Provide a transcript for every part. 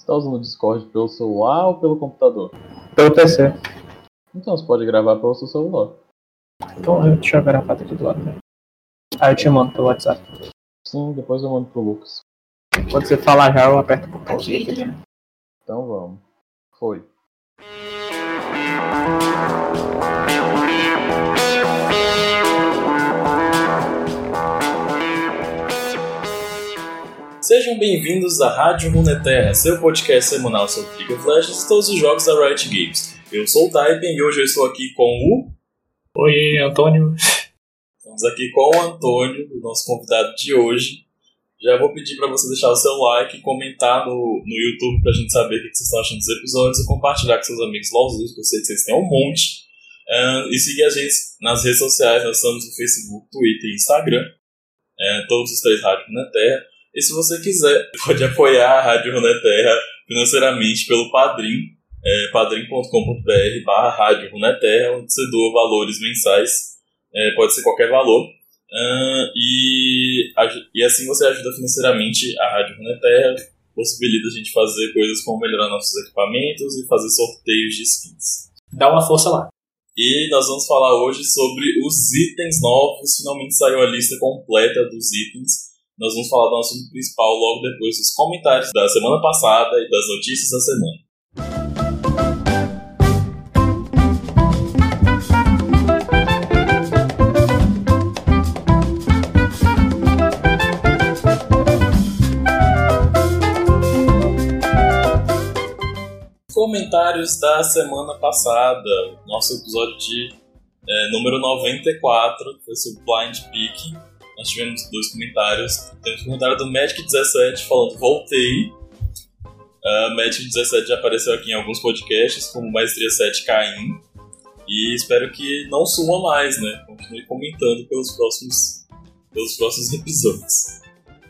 Você tá usando o Discord pelo celular ou pelo computador? Pelo PC. Então você pode gravar pelo seu celular. Então deixa eu gravar aqui do lado. Né? Aí eu te mando pelo WhatsApp. Sim, depois eu mando pro Lucas. Quando você falar já, eu aperto o botãozinho aqui. Então vamos. Foi. Sejam bem-vindos à Rádio Runeterra, seu podcast semanal sobre League of Legends e todos os jogos da Riot Games. Eu sou o Taipen e hoje eu estou aqui com o. Oi, Antônio. Estamos aqui com o Antônio, o nosso convidado de hoje. Já vou pedir para você deixar o seu like, comentar no, no YouTube pra gente saber o que vocês estão achando dos episódios e compartilhar com seus amigos LOLzinhos, que eu sei que vocês têm um monte. Uh, e seguir a gente nas redes sociais, nós estamos no Facebook, Twitter e Instagram. Uh, todos os três Rádio na Terra. E se você quiser, pode apoiar a Rádio Runeterra financeiramente pelo Padrim, é, padrim.com.br barra Rádio Runeterra, onde você doa valores mensais, é, pode ser qualquer valor. Uh, e, e assim você ajuda financeiramente a Rádio Runeterra, possibilita a gente fazer coisas como melhorar nossos equipamentos e fazer sorteios de skins. Dá uma força lá. E nós vamos falar hoje sobre os itens novos. Finalmente saiu a lista completa dos itens nós vamos falar do assunto principal logo depois dos comentários da semana passada e das notícias da semana. Comentários da semana passada, nosso episódio de é, número 94, foi sobre Blind Peak nós tivemos dois comentários. Temos um comentário do Magic17 falando voltei. Uh, Magic17 já apareceu aqui em alguns podcasts, como Maestria 7 Caim. E espero que não suma mais, né? Continue comentando pelos próximos, pelos próximos episódios.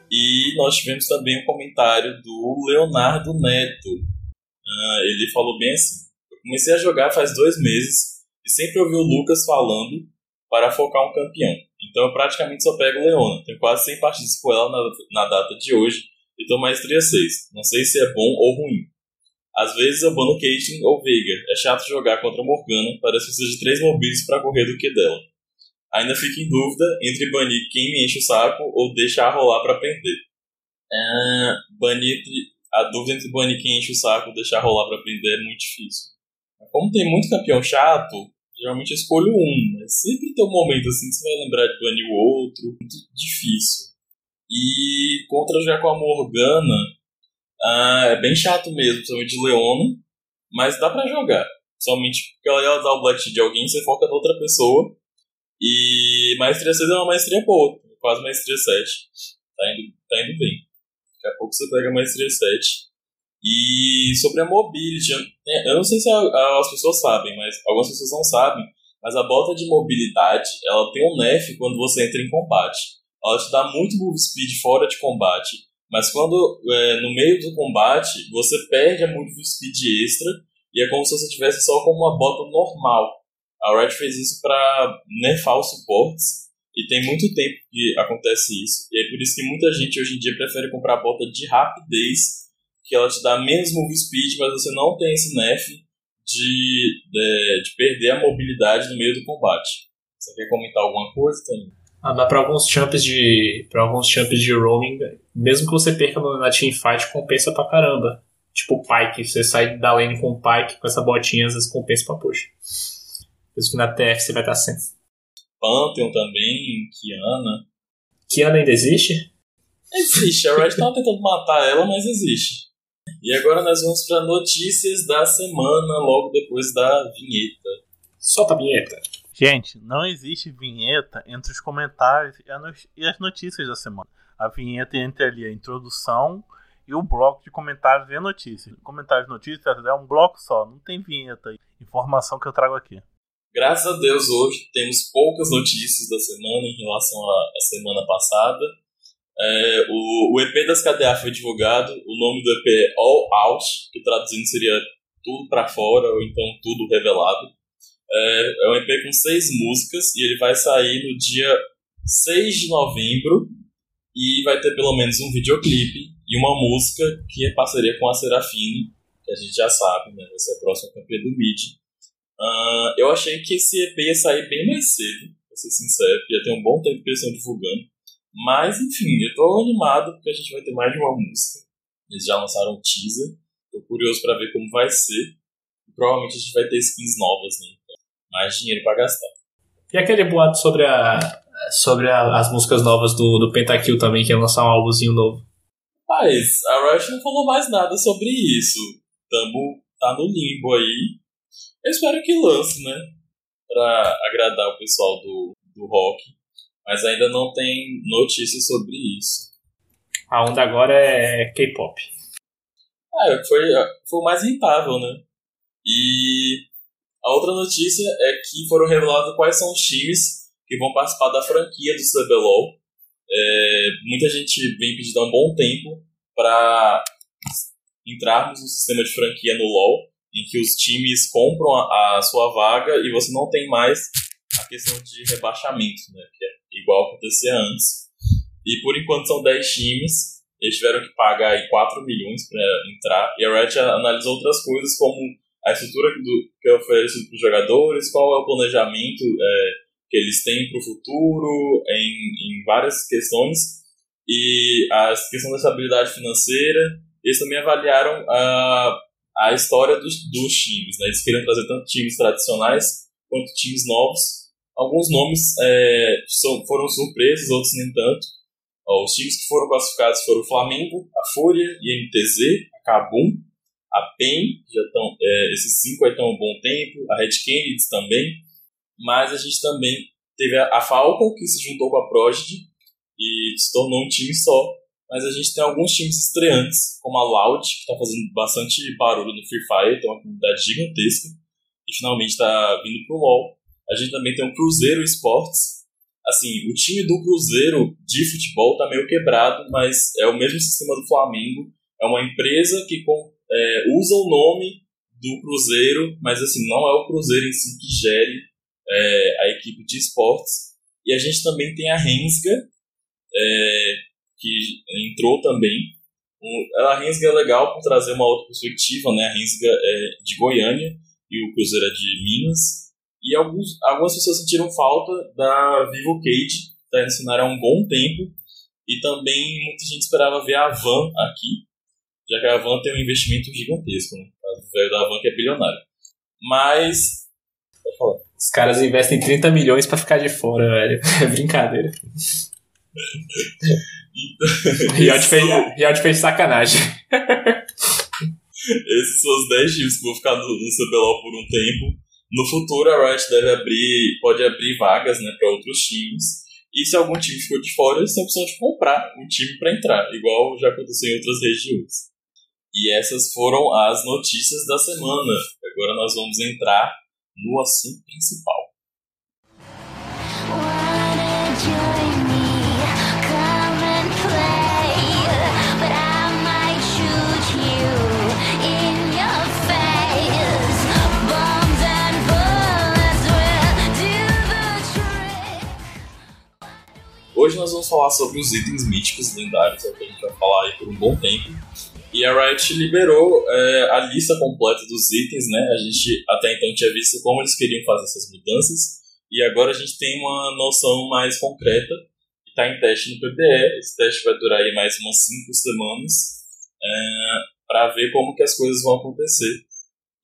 E nós tivemos também um comentário do Leonardo Neto. Uh, ele falou bem assim: Eu comecei a jogar faz dois meses e sempre ouvi o Lucas falando para focar um campeão. Então eu praticamente só pego Leona. Tenho quase 100 partidas com ela na, na data de hoje e tô maestria 6. Não sei se é bom ou ruim. Às vezes eu bano Caitlyn ou Veiga. É chato jogar contra Morgana, parece que precisa de 3 mobiles para correr do que dela. Ainda fico em dúvida entre banir quem me enche o saco ou deixar rolar para prender. É, banir, a dúvida entre banir quem enche o saco ou deixar rolar para prender é muito difícil. Como tem muito campeão chato, Geralmente eu escolho um, mas sempre tem um momento assim que você vai lembrar de banir o outro. Muito difícil. E contra jogar com a Morgana ah, é bem chato mesmo, principalmente de Leona, mas dá pra jogar. Somente porque ela dar o Black de alguém, você foca na outra pessoa. E Maestria 6 é uma maestria boa, quase Maestria 7. Tá indo, tá indo bem. Daqui a pouco você pega Maestria 7. E sobre a mobility, eu não sei se as pessoas sabem, mas algumas pessoas não sabem, mas a bota de mobilidade, ela tem um nerf quando você entra em combate. Ela te dá muito move speed fora de combate, mas quando é, no meio do combate, você perde a move speed extra e é como se você tivesse só com uma bota normal. A Red fez isso para nerfar os suportes e tem muito tempo que acontece isso. E é por isso que muita gente hoje em dia prefere comprar bota de rapidez que ela te dá menos move speed, mas você não tem esse nerf de, de, de perder a mobilidade no meio do combate. Você quer comentar alguma coisa também? Ah, dá para alguns champs de para alguns champs de roaming, mesmo que você perca na teamfight, compensa pra caramba. Tipo o Pike, você sai da lane com o Pike, com essa botinha, às vezes compensa pra push. Por isso que na TF você vai estar sem. Pantheon também, Kiana. Kiana ainda existe? Existe, a Red tava tentando matar ela, mas existe. E agora nós vamos para notícias da semana, logo depois da vinheta. Solta a vinheta. Gente, não existe vinheta entre os comentários e as notícias da semana. A vinheta entre ali a introdução e o bloco de comentários e notícias. Comentários e notícias é um bloco só, não tem vinheta. Informação que eu trago aqui. Graças a Deus, hoje temos poucas notícias da semana em relação à semana passada. É, o, o, EP das KDA foi divulgado, o nome do EP é All Out, que traduzindo seria tudo para fora, ou então tudo revelado. É, é um EP com seis músicas e ele vai sair no dia 6 de novembro e vai ter pelo menos um videoclipe e uma música que é parceria com a Serafine, que a gente já sabe, né? Essa é a próxima campeã do MIDI. Uh, eu achei que esse EP ia sair bem mais cedo, pra ser sincero, ia ter um bom tempo que eles estão divulgando. Mas, enfim, eu tô animado porque a gente vai ter mais de uma música. Eles já lançaram um teaser, tô curioso para ver como vai ser. E provavelmente a gente vai ter skins novas, né? Então, mais dinheiro para gastar. E aquele boato sobre a sobre a, as músicas novas do, do Pentakill também, que ia lançar um álbumzinho novo. Mas a Rush não falou mais nada sobre isso. Tamo, tá no limbo aí. Eu espero que lance, né? Pra agradar o pessoal do, do rock. Mas ainda não tem notícias sobre isso. A onda agora é K-pop. É, foi, foi o mais rentável, né? E a outra notícia é que foram revelados quais são os times que vão participar da franquia do CBLOL. É, muita gente vem pedindo há um bom tempo para entrarmos no sistema de franquia no LoL, em que os times compram a, a, sua vaga e você não tem mais a questão de rebaixamento, né, que é igual acontecia antes. E por enquanto são 10 times, eles tiveram que pagar aí 4 milhões para entrar, e a Riot analisou outras coisas como a estrutura do, que é oferecido para os jogadores, qual é o planejamento é, que eles têm para o futuro, em, em várias questões, e a questão da estabilidade financeira, eles também avaliaram a, a história dos, dos times. Né? Eles queriam trazer tanto times tradicionais quanto times novos. Alguns nomes é, são, foram surpresos, outros nem tanto. Ó, os times que foram classificados foram o Flamengo, a Fúria, INTZ, a Cabum, a PEN, já estão, é, esses cinco estão há um bom tempo, a Red Kennedy também, mas a gente também teve a, a Falcon, que se juntou com a Prodigy e se tornou um time só, mas a gente tem alguns times estreantes, como a Loud, que está fazendo bastante barulho no Free Fire, tem uma comunidade gigantesca, e finalmente está vindo pro LoL. A gente também tem o Cruzeiro Esportes. Assim, o time do Cruzeiro de futebol tá meio quebrado, mas é o mesmo sistema do Flamengo. É uma empresa que é, usa o nome do Cruzeiro, mas assim, não é o Cruzeiro em si que gere é, a equipe de esportes. E a gente também tem a Rensga, é, que entrou também. A Rensga é legal por trazer uma outra perspectiva, né? A Rensga é de Goiânia e o Cruzeiro é de Minas. E alguns, algumas pessoas sentiram falta da Vivo Cage, que está ensinando há um bom tempo. E também muita gente esperava ver a Van aqui, já que a Van tem um investimento gigantesco, né? O velho da Van que é bilionário. Mas. Pode falar. Os caras investem 30 milhões para ficar de fora, velho. É brincadeira. Riot fez, Riot fez sacanagem. Esses são os 10 times que vão ficar no, no CBLOL por um tempo. No futuro, a Riot deve abrir, pode abrir vagas né, para outros times. E se algum time ficou de fora, eles têm a opção de comprar um time para entrar, igual já aconteceu em outras regiões. E essas foram as notícias da semana. Agora nós vamos entrar no assunto principal. Hoje nós vamos falar sobre os itens míticos lendários, é o que a gente vai falar aí por um bom tempo. E a Riot liberou é, a lista completa dos itens, né? A gente até então tinha visto como eles queriam fazer essas mudanças, e agora a gente tem uma noção mais concreta, está em teste no PBE. Esse teste vai durar aí mais umas 5 semanas, é, para ver como que as coisas vão acontecer.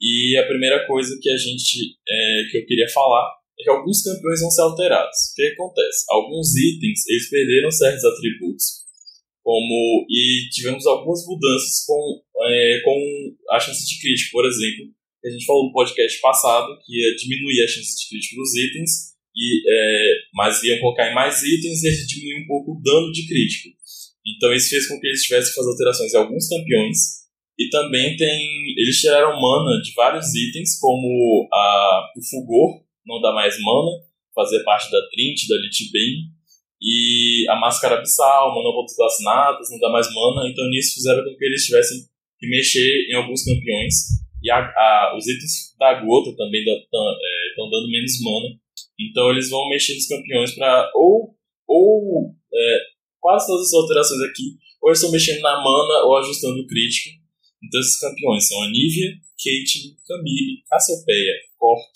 E a primeira coisa que a gente é, que eu queria falar é que alguns campeões vão ser alterados. O que acontece? Alguns itens eles perderam certos atributos, como e tivemos algumas mudanças com, é, com a chance de crítico, por exemplo. A gente falou no podcast passado que ia diminuir a chance de crítico dos itens, e, é, mas iam colocar em mais itens e diminuir um pouco o dano de crítico. Então isso fez com que eles tivessem que fazer alterações em alguns campeões. E também tem. Eles tiraram mana de vários itens, como a, o Fulgor, não dá mais mana, fazer parte da Trinity, da Lich Bane, e a Máscara Abissal, Monobotos das Natas, não dá mais mana, então nisso fizeram com que eles tivessem que mexer em alguns campeões, e a, a, os itens da Gota também estão é, dando menos mana, então eles vão mexer nos campeões para ou, ou é, quase todas as alterações aqui, ou eles estão mexendo na mana ou ajustando o crítico. Então esses campeões são Anivia, Caitlyn, Camille, Cassiopeia, Cork,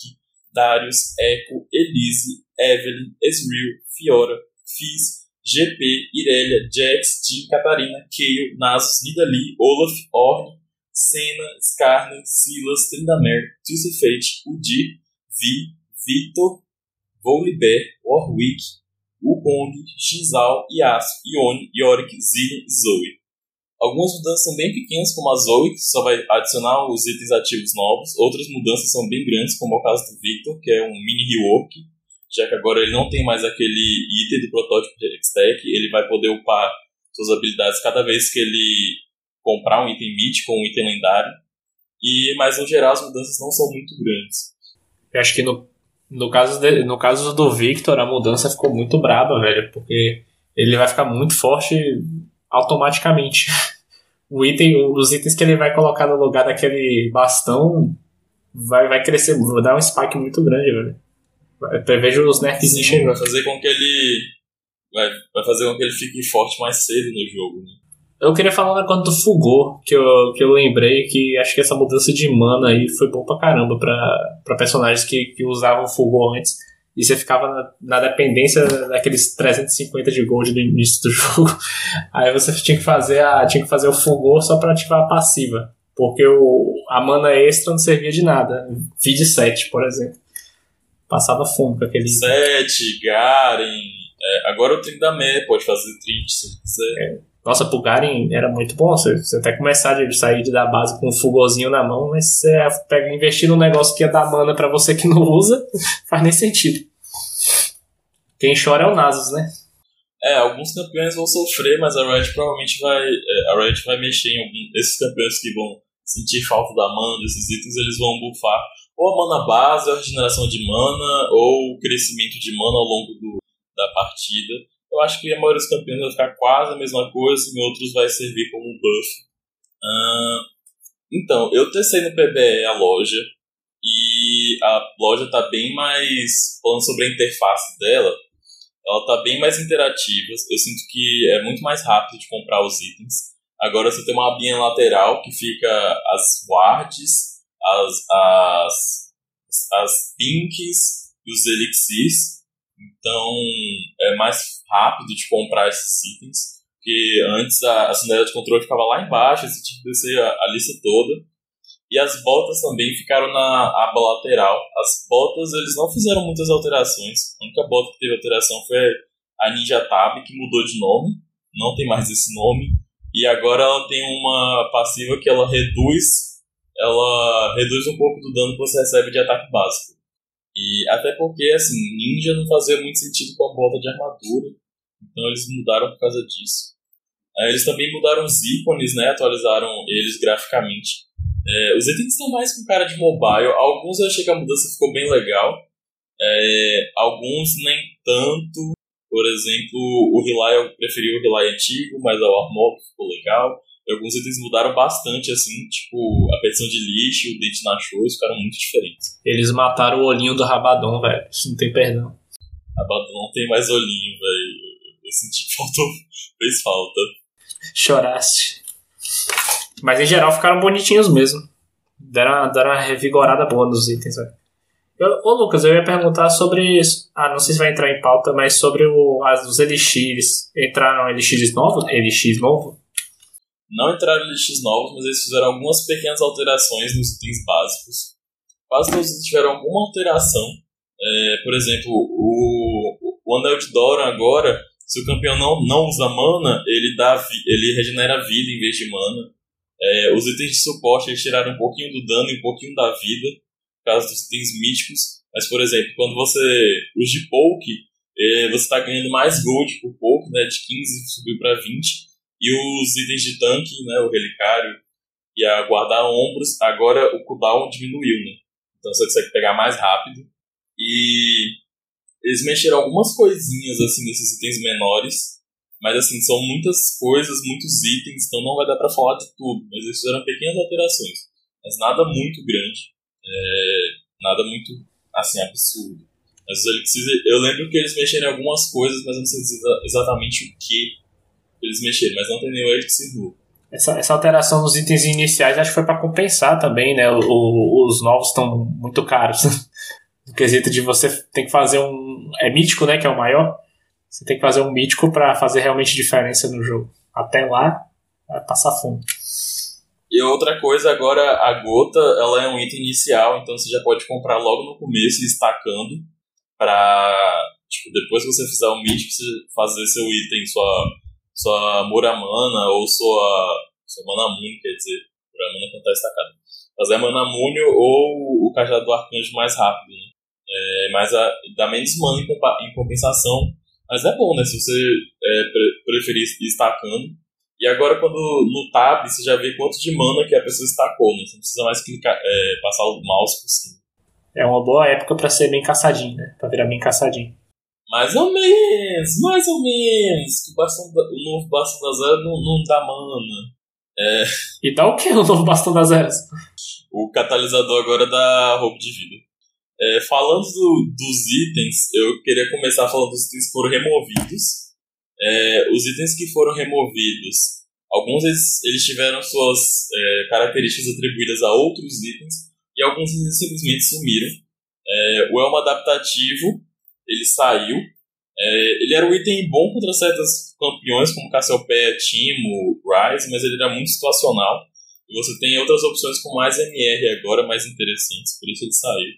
Darius, Echo, Elise, Evelyn, Ezreal, Fiora, Fizz, GP, Irelia, Jax, Jean, Catarina, Kayle, Nasus, Nidalee, Olaf, Ornn, Senna, Skarner, Silas, Tryndamere, Twisted Fate, Udyr, Vi, Victor, Volibear, Warwick, Wukong, Shinzal, Yasuo, Ione, Yorick, Zillion e Zoe. Algumas mudanças são bem pequenas, como a Zoe, que só vai adicionar os itens ativos novos. Outras mudanças são bem grandes, como é o caso do Victor, que é um mini rework, já que agora ele não tem mais aquele item do protótipo de Hextech, ele vai poder upar suas habilidades cada vez que ele comprar um item mítico ou um item lendário. E, mas no geral as mudanças não são muito grandes. Eu acho que no, no, caso de, no caso do Victor a mudança ficou muito braba, velho, porque ele vai ficar muito forte automaticamente. O item, os itens que ele vai colocar no lugar daquele bastão vai, vai crescer, vai dar um spike muito grande, velho. Prevejo os nerfs chegando. Vai fazer com que ele. Vai, vai fazer com que ele fique forte mais cedo no jogo, né? Eu queria falar um negócio do Fugor, que eu, que eu lembrei que acho que essa mudança de mana aí foi bom pra caramba pra, pra personagens que, que usavam Fugor antes e você ficava na, na, dependência daqueles 350 de gold no início do jogo. Aí você tinha que fazer, a, tinha que fazer o fulgor só para ativar a passiva. Porque o, a mana extra não servia de nada. Vide 7, por exemplo. Passava fundo com aquele. 7, Garen. É, agora o Tryndamere pode fazer 30 se quiser. É. Nossa, pro Garen era muito bom. Você, você até começar a sair da base com um fugorzinho na mão, mas você pega investir num negócio que ia dar mana para você que não usa, faz nem sentido. Quem chora é o Nasus, né? É, alguns campeões vão sofrer, mas a Riot provavelmente vai. É, a Riot vai mexer em algum. Esses campeões que vão sentir falta da mana, desses itens, eles vão buffar ou a mana base, ou a regeneração de mana, ou o crescimento de mana ao longo do, da partida. Eu acho que a maioria dos campeões vai ficar quase a mesma coisa, em outros vai servir como um buff. Então, eu testei no PBE a loja, e a loja está bem mais. Falando sobre a interface dela, ela está bem mais interativa. Eu sinto que é muito mais rápido de comprar os itens. Agora você tem uma abinha lateral que fica as wards, as, as, as pinks e os elixirs. Então é mais rápido de comprar esses itens, porque antes a, a sandália de controle ficava lá embaixo, você tinha que descer a, a lista toda. E as botas também ficaram na aba lateral. As botas eles não fizeram muitas alterações. A única bota que teve alteração foi a Ninja Tab, que mudou de nome. Não tem mais esse nome. E agora ela tem uma passiva que ela reduz ela reduz um pouco do dano que você recebe de ataque básico. E até porque, assim, ninja não fazia muito sentido com a bota de armadura, então eles mudaram por causa disso. Eles também mudaram os ícones, né, atualizaram eles graficamente. É, os itens estão mais com cara de mobile, alguns eu achei que a mudança ficou bem legal, é, alguns nem tanto. Por exemplo, o Relay eu preferi o Relay antigo, mas o Armor ficou legal alguns itens mudaram bastante, assim, tipo, a petição de lixo e o dente na show ficaram muito diferentes. Eles mataram o olhinho do Rabadon, velho. Isso não tem perdão. Rabadon não tem mais olhinho, velho. Eu senti que faltou, fez falta. Choraste. Mas em geral ficaram bonitinhos mesmo. Deram, deram uma revigorada boa nos itens, velho. ô Lucas, eu ia perguntar sobre. Ah, não sei se vai entrar em pauta, mas sobre o, as, os elixires. Entraram elixires novos? Elixir novo? Não entraram elixires novos, mas eles fizeram algumas pequenas alterações nos itens básicos. Quase todos tiveram alguma alteração. É, por exemplo, o, o Anel de Doran agora, se o campeão não, não usa mana, ele, dá, ele regenera vida em vez de mana. É, os itens de suporte eles tiraram um pouquinho do dano e um pouquinho da vida, por causa dos itens míticos. Mas, por exemplo, quando você. Os de poke, é, você está ganhando mais gold por poke, né? De 15 subiu para 20. E os itens de tanque, né, o relicário e a guardar ombros, agora o cooldown diminuiu, né? Então você consegue pegar mais rápido. E eles mexeram algumas coisinhas assim nesses itens menores, mas assim, são muitas coisas, muitos itens, então não vai dar para falar de tudo, mas eles fizeram pequenas alterações. Mas nada muito grande, é, nada muito assim absurdo. Mas eu lembro que eles mexeram em algumas coisas, mas não sei exatamente o que eles mexerem, mas não tem nenhum edit Sinhu. Essa, essa alteração nos itens iniciais acho que foi para compensar também, né? O, o, os novos estão muito caros. no quesito de você tem que fazer um. É mítico, né? Que é o maior. Você tem que fazer um mítico para fazer realmente diferença no jogo. Até lá, vai passar fundo. E outra coisa, agora a gota, ela é um item inicial, então você já pode comprar logo no começo e estacando pra, tipo, depois que você fizer o mítico, você fazer seu item, sua, sua Muramana ou sua, sua Manamune, quer dizer, Muramana quando tá estacado. Fazer a Manamune ou o Cajado do Arcanjo mais rápido, né? É, mas a, dá menos mana em, em compensação, mas é bom, né? Se você é, pre- preferir ir estacando. E agora, quando no tab, você já vê quanto de mana que a pessoa estacou, né? Você não precisa mais clicar, é, passar o mouse por cima. É uma boa época para ser bem caçadinho, né? Pra virar bem caçadinho. Mais ou menos, mais ou menos. Que o, bastão o novo bastão da zero não, não dá mana. E dá o que o novo bastão das eras? O catalisador agora dá roubo de vida. É, falando do- dos itens, eu queria começar falando dos itens que foram removidos. É, os itens que foram removidos, alguns eles, eles tiveram suas é, características atribuídas a outros itens e alguns eles simplesmente sumiram. É, o Elmo Adaptativo, ele saiu. É, ele era um item bom contra certos campeões, como Cassiopeia, Timo, Rise, mas ele era muito situacional. E você tem outras opções com mais MR agora, mais interessantes, por isso ele saiu.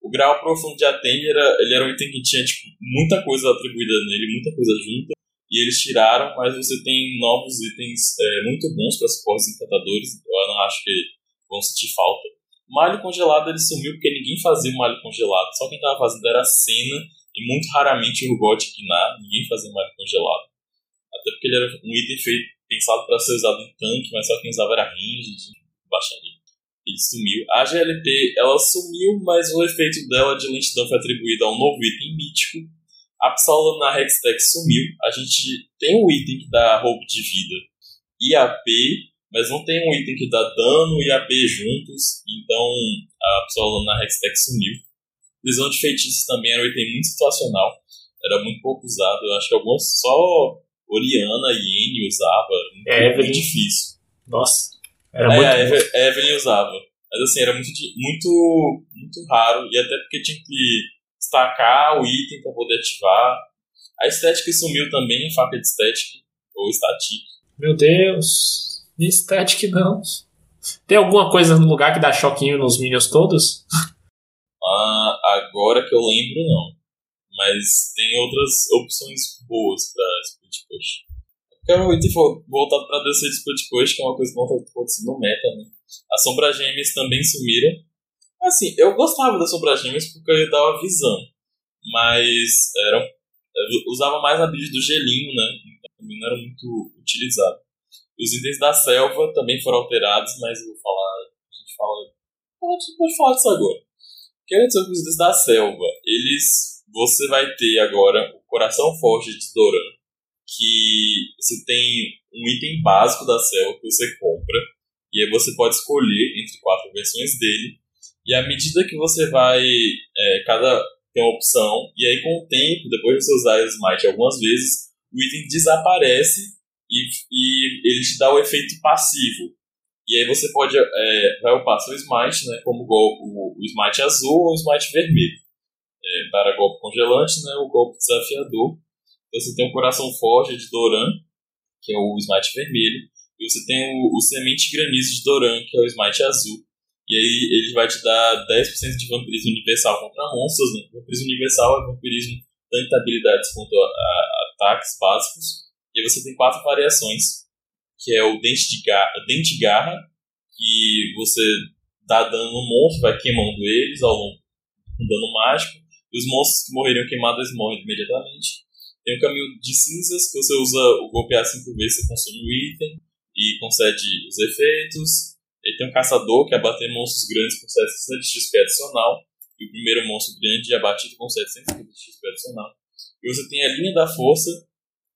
O grau profundo de Atene era, ele era um item que tinha tipo, muita coisa atribuída nele, muita coisa junta, e eles tiraram, mas você tem novos itens é, muito bons para suportes encantadores, eu não acho que vão sentir falta. Malho congelado ele sumiu porque ninguém fazia o malho congelado, só quem estava fazendo era a Senna e muito raramente o Urgot Gnar, ninguém fazia malho congelado. Até porque ele era um item feito, pensado para ser usado em tanque, mas só quem usava era ranged, baixaria. Ele sumiu. A GLP, ela sumiu, mas o efeito dela de lentidão foi atribuído a um novo item mítico. A Psaula na Hextech sumiu. A gente tem um item que dá roubo de vida e AP, mas não tem um item que dá dano e AP juntos. Então a Psaula na Hextech sumiu. Visão de feitiços também era um item muito situacional. Era muito pouco usado. Eu acho que alguns só Oriana e Yene usava. Muito, Evelyn. muito difícil. Nossa. Era É, muito. a Eve- a Evelyn usava. Mas assim, era muito, muito, muito raro. E até porque tinha que destacar o item pra poder ativar. A estética sumiu também, faca de estética. Ou static. Meu Deus. E Static não. Tem alguma coisa no lugar que dá choquinho nos minions todos? Ah, agora que eu lembro, não. Mas tem outras opções boas pra split push. Um item vo- voltado pra descer de split push, que é uma coisa que não tá acontecendo no meta, né? As sombra gêmeas também sumiram. Assim, eu gostava das sombra gêmeas porque ele dava visão. Mas eu usava mais a build do gelinho, né? Então também não era muito utilizado. E os itens da selva também foram alterados, mas eu vou falar. A gente fala. A gente pode falar disso agora. O que aconteceu com os itens da selva? Eles. Você vai ter agora o coração forte de Doran, que você tem um item básico da selva que você compra, e aí você pode escolher entre quatro versões dele, e à medida que você vai. é, cada tem uma opção, e aí com o tempo, depois de você usar o Smite algumas vezes, o item desaparece e, e ele te dá o efeito passivo. E aí você pode é, vai upar seu Smite, né, como gol- o, o Smite azul ou o Smite vermelho. É, para golpe congelante, né, o golpe desafiador. Você tem o Coração Forte de Doran, que é o Smite vermelho. E você tem o, o Semente Granizo de Doran, que é o Smite azul. E aí ele vai te dar 10% de vampirismo universal contra monstros. Né? Vampirismo universal é vampirismo tanto habilidades quanto a, a- ataques básicos. E aí você tem quatro variações, que é o Dente de Garra, Dente Garra que você dá dano no monstro, vai queimando eles ao longo com dano mágico. E os monstros que morreriam queimados morrem imediatamente. Tem o caminho de cinzas, que você usa o golpear 5 vezes, você consome o item e concede os efeitos. Ele tem um caçador, que é abater monstros grandes com 700 de XP adicional. E o primeiro monstro grande é abatido com 700 de XP adicional. E você tem a linha da força,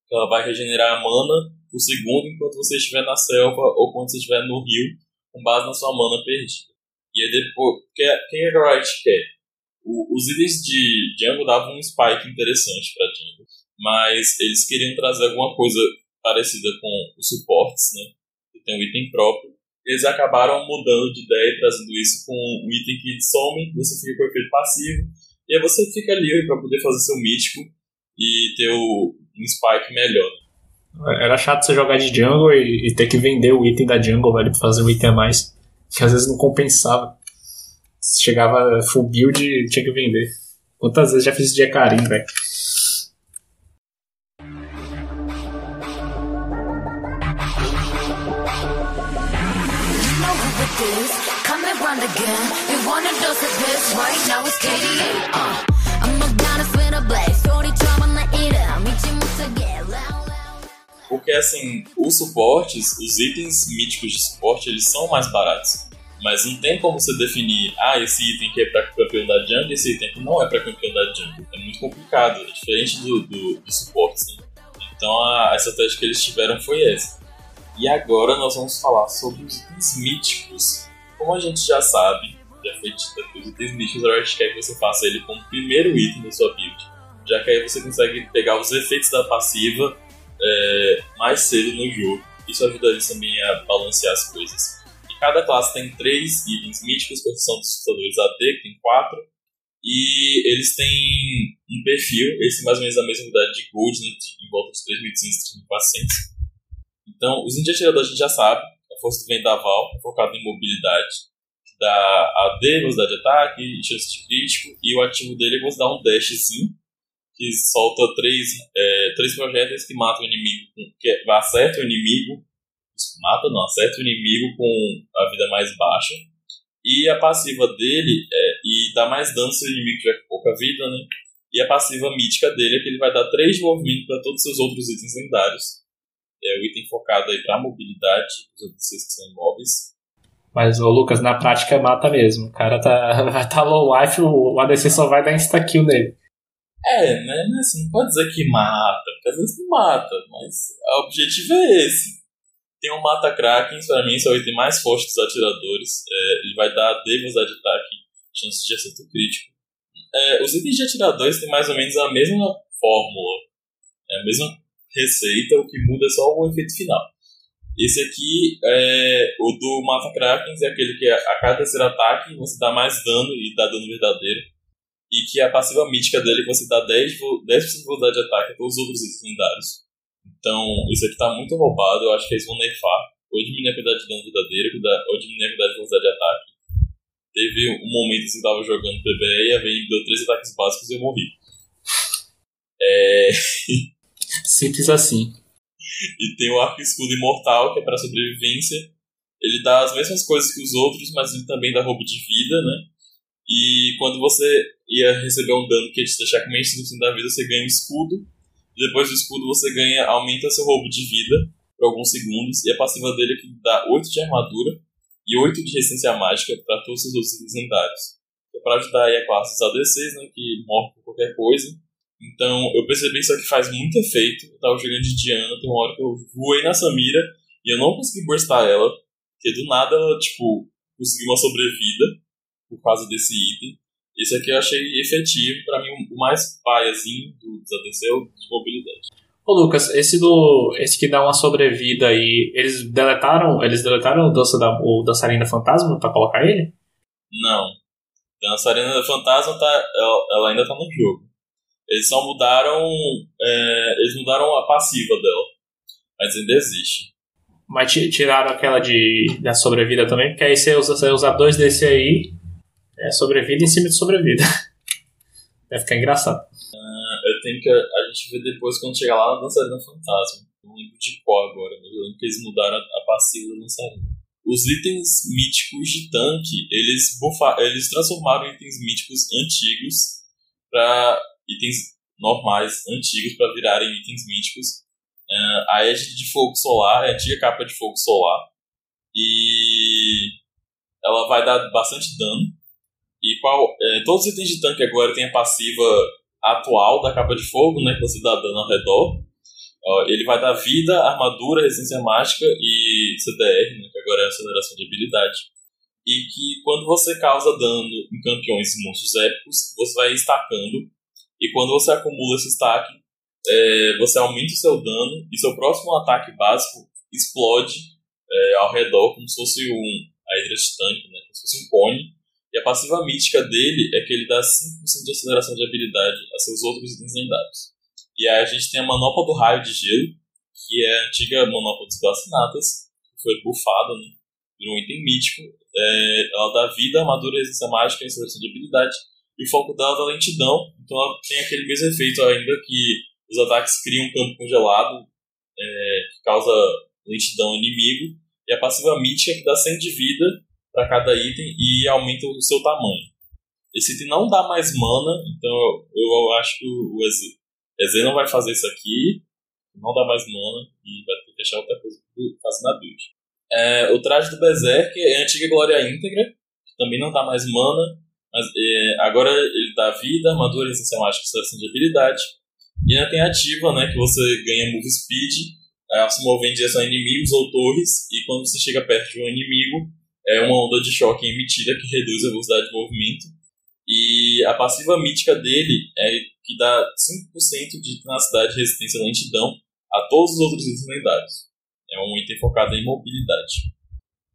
que ela vai regenerar a mana por segundo enquanto você estiver na selva ou quando você estiver no rio, com base na sua mana perdida. E aí depois, o que, é- o que Riot quer? O- os itens de Django davam um spike interessante pra Django, mas eles queriam trazer alguma coisa parecida com os suportes, né? Que tem um item próprio. Eles acabaram mudando de ideia e trazendo isso com um item que some, você fica com efeito passivo, e aí você fica livre para poder fazer seu mítico e ter o, um spike melhor. Era chato você jogar de jungle e, e ter que vender o item da jungle, velho, pra fazer um item a mais. Que às vezes não compensava. Chegava full build e tinha que vender. Quantas vezes já fiz de Ekarim, velho? You again. You want a dose of this right now? It's KDA. Uh. I'm not gonna spin a Porque assim, os suportes, os itens míticos de suporte, eles são mais baratos. Mas não tem como você definir, ah, esse item aqui é pra campeão da jungle esse item aqui não é pra campeão da jungle. É muito complicado, é diferente do, do, do suporte. Né? Então a, a estratégia que eles tiveram foi essa. E agora nós vamos falar sobre os itens míticos. Como a gente já sabe, já foi dito que os itens míticos a Riot quer que você faça ele como primeiro item da sua build. Já que aí você consegue pegar os efeitos da passiva é, mais cedo no jogo. Isso ajuda eles também a balancear as coisas. E cada classe tem três itens míticos, com exceção dos lutadores AD, que tem quatro. E eles têm um perfil, esse mais ou menos a mesma unidade de Gold, né, em volta de 3.200, 3.400. Então, os itens atiradores a gente já sabe, a força do vendaval, é focado em mobilidade, que dá AD, velocidade de ataque, chance de crítico, e o ativo dele é você dar um dashzinho, que solta três, é, três projéteis que matam o inimigo, que acerta o inimigo, mata não, acerta o inimigo com a vida mais baixa, e a passiva dele é, e dá mais dano se o inimigo tiver pouca vida, né? E a passiva mítica dele é que ele vai dar 3 de movimento para todos os seus outros itens lendários. É o item focado aí pra mobilidade, os outros que são imóveis. Mas o Lucas, na prática, mata mesmo. O cara tá, tá low life, o ADC só vai dar insta-kill nele. É, né? Mas assim, não pode dizer que mata, porque às vezes não mata, mas o objetivo é esse. Tem o Mata Kraken, pra mim, esse é o item mais forte dos atiradores. É, ele vai dar D velocidade de ataque, chance de acerto crítico. É, os itens de atiradores têm mais ou menos a mesma fórmula, é a mesma receita, o que muda é só o efeito final. Esse aqui, é, o do Mata Krakens, é aquele que a cada terceiro ataque você dá mais dano e dá dano verdadeiro. E que a passiva mítica dele é que você dá 10, vo- 10% de velocidade de ataque a todos os outros itens lendários. Então, isso aqui tá muito roubado, eu acho que eles vão nerfar. Ou diminuir a quantidade de dano verdadeiro, ou diminuir a quantidade de velocidade de ataque. Teve um momento assim, que eu tava jogando PBE e a Vayne me deu 3 ataques básicos e eu morri. É, Simples assim. e tem o arco escudo imortal, que é para sobrevivência. Ele dá as mesmas coisas que os outros, mas ele também dá roubo de vida, né? E quando você ia receber um dano que ia te deixar com menos de 5% da vida, você ganha um escudo. Depois do escudo você ganha, aumenta seu roubo de vida por alguns segundos. E a passiva dele é que dá 8 de armadura e 8 de resistência mágica para todos os outros lendários. É para ajudar aí a classe dos né? Que morre por qualquer coisa. Então, eu percebi isso aqui faz muito efeito. Eu tava jogando de Diana, tem uma hora que eu voei na Samira e eu não consegui burstar ela, porque do nada ela, tipo, conseguiu uma sobrevida por causa desse item. Esse aqui eu achei efetivo, pra mim o mais paiazinho do ADC é de mobilidade. Ô Lucas, esse do. Esse que dá uma sobrevida aí, eles deletaram. Eles deletaram o, dança da, o dançarina fantasma pra colocar ele? Não. Dançarina Fantasma tá, ela, ela ainda tá no jogo. Eles só mudaram. é, eles mudaram a passiva dela. Mas ainda existe. Mas ti- tiraram aquela de da sobrevida também, porque aí você usa, você usa dois desse aí, é sobrevida em cima de sobrevida. Vai ficar engraçado. Eu tenho que. A gente vê depois quando chegar lá na Dançarina Fantasma. Não lembro de qual agora, mas eu lembro que eles mudaram a, a passiva da Dançarina. Os itens míticos de tanque, eles, bufa, eles transformaram itens míticos antigos para itens normais, antigos, para virarem itens míticos. Eh, a Edge de Fogo Solar, é a antiga capa de Fogo Solar. E ela vai dar bastante dano. E qual, eh, todos os itens de tanque agora têm a passiva atual da capa de fogo, né, que você dá dano ao redor. Ele vai dar vida, armadura, resistência mágica e CDR, né, que agora é aceleração de habilidade. E que quando você causa dano em campeões e monstros épicos, você vai estacando. E quando você acumula esse stack, é, você aumenta o seu dano e seu próximo ataque básico explode é, ao redor como se fosse um Hydra Tank, né? como se fosse um cone. E a passiva mítica dele é que ele dá 5% de aceleração de habilidade a seus outros itens lendários. E aí a gente tem a manopla do raio de gelo, que é a antiga manopla dos Glacinatas, que foi bufada, né? Virou um item mítico. É, ela dá vida, armadura, resistência mágica e aceleração de habilidade. E o foco dela é da lentidão, então ela tem aquele mesmo efeito ainda que os ataques criam um campo congelado, é, que causa lentidão inimigo. E a passiva mítica que dá 100 de vida para cada item e aumenta o seu tamanho. Esse item não dá mais mana, então eu, eu acho que o EZ não vai fazer isso aqui, não dá mais mana e vai ter que deixar outra coisa fazer na build. É, o traje do Berserk é a antiga Glória Íntegra, que também não dá mais mana, mas é, agora ele dá vida, armadura, resistência mágica e seleção de habilidade. E ainda tem ativa, né, que você ganha move speed, é, se mover em direção a inimigos ou torres, e quando você chega perto de um inimigo, é uma onda de choque emitida que reduz a velocidade de movimento. E a passiva mítica dele é que dá 5% de tenacidade, resistência e lentidão a todos os outros itens lendários. É um item focado em mobilidade.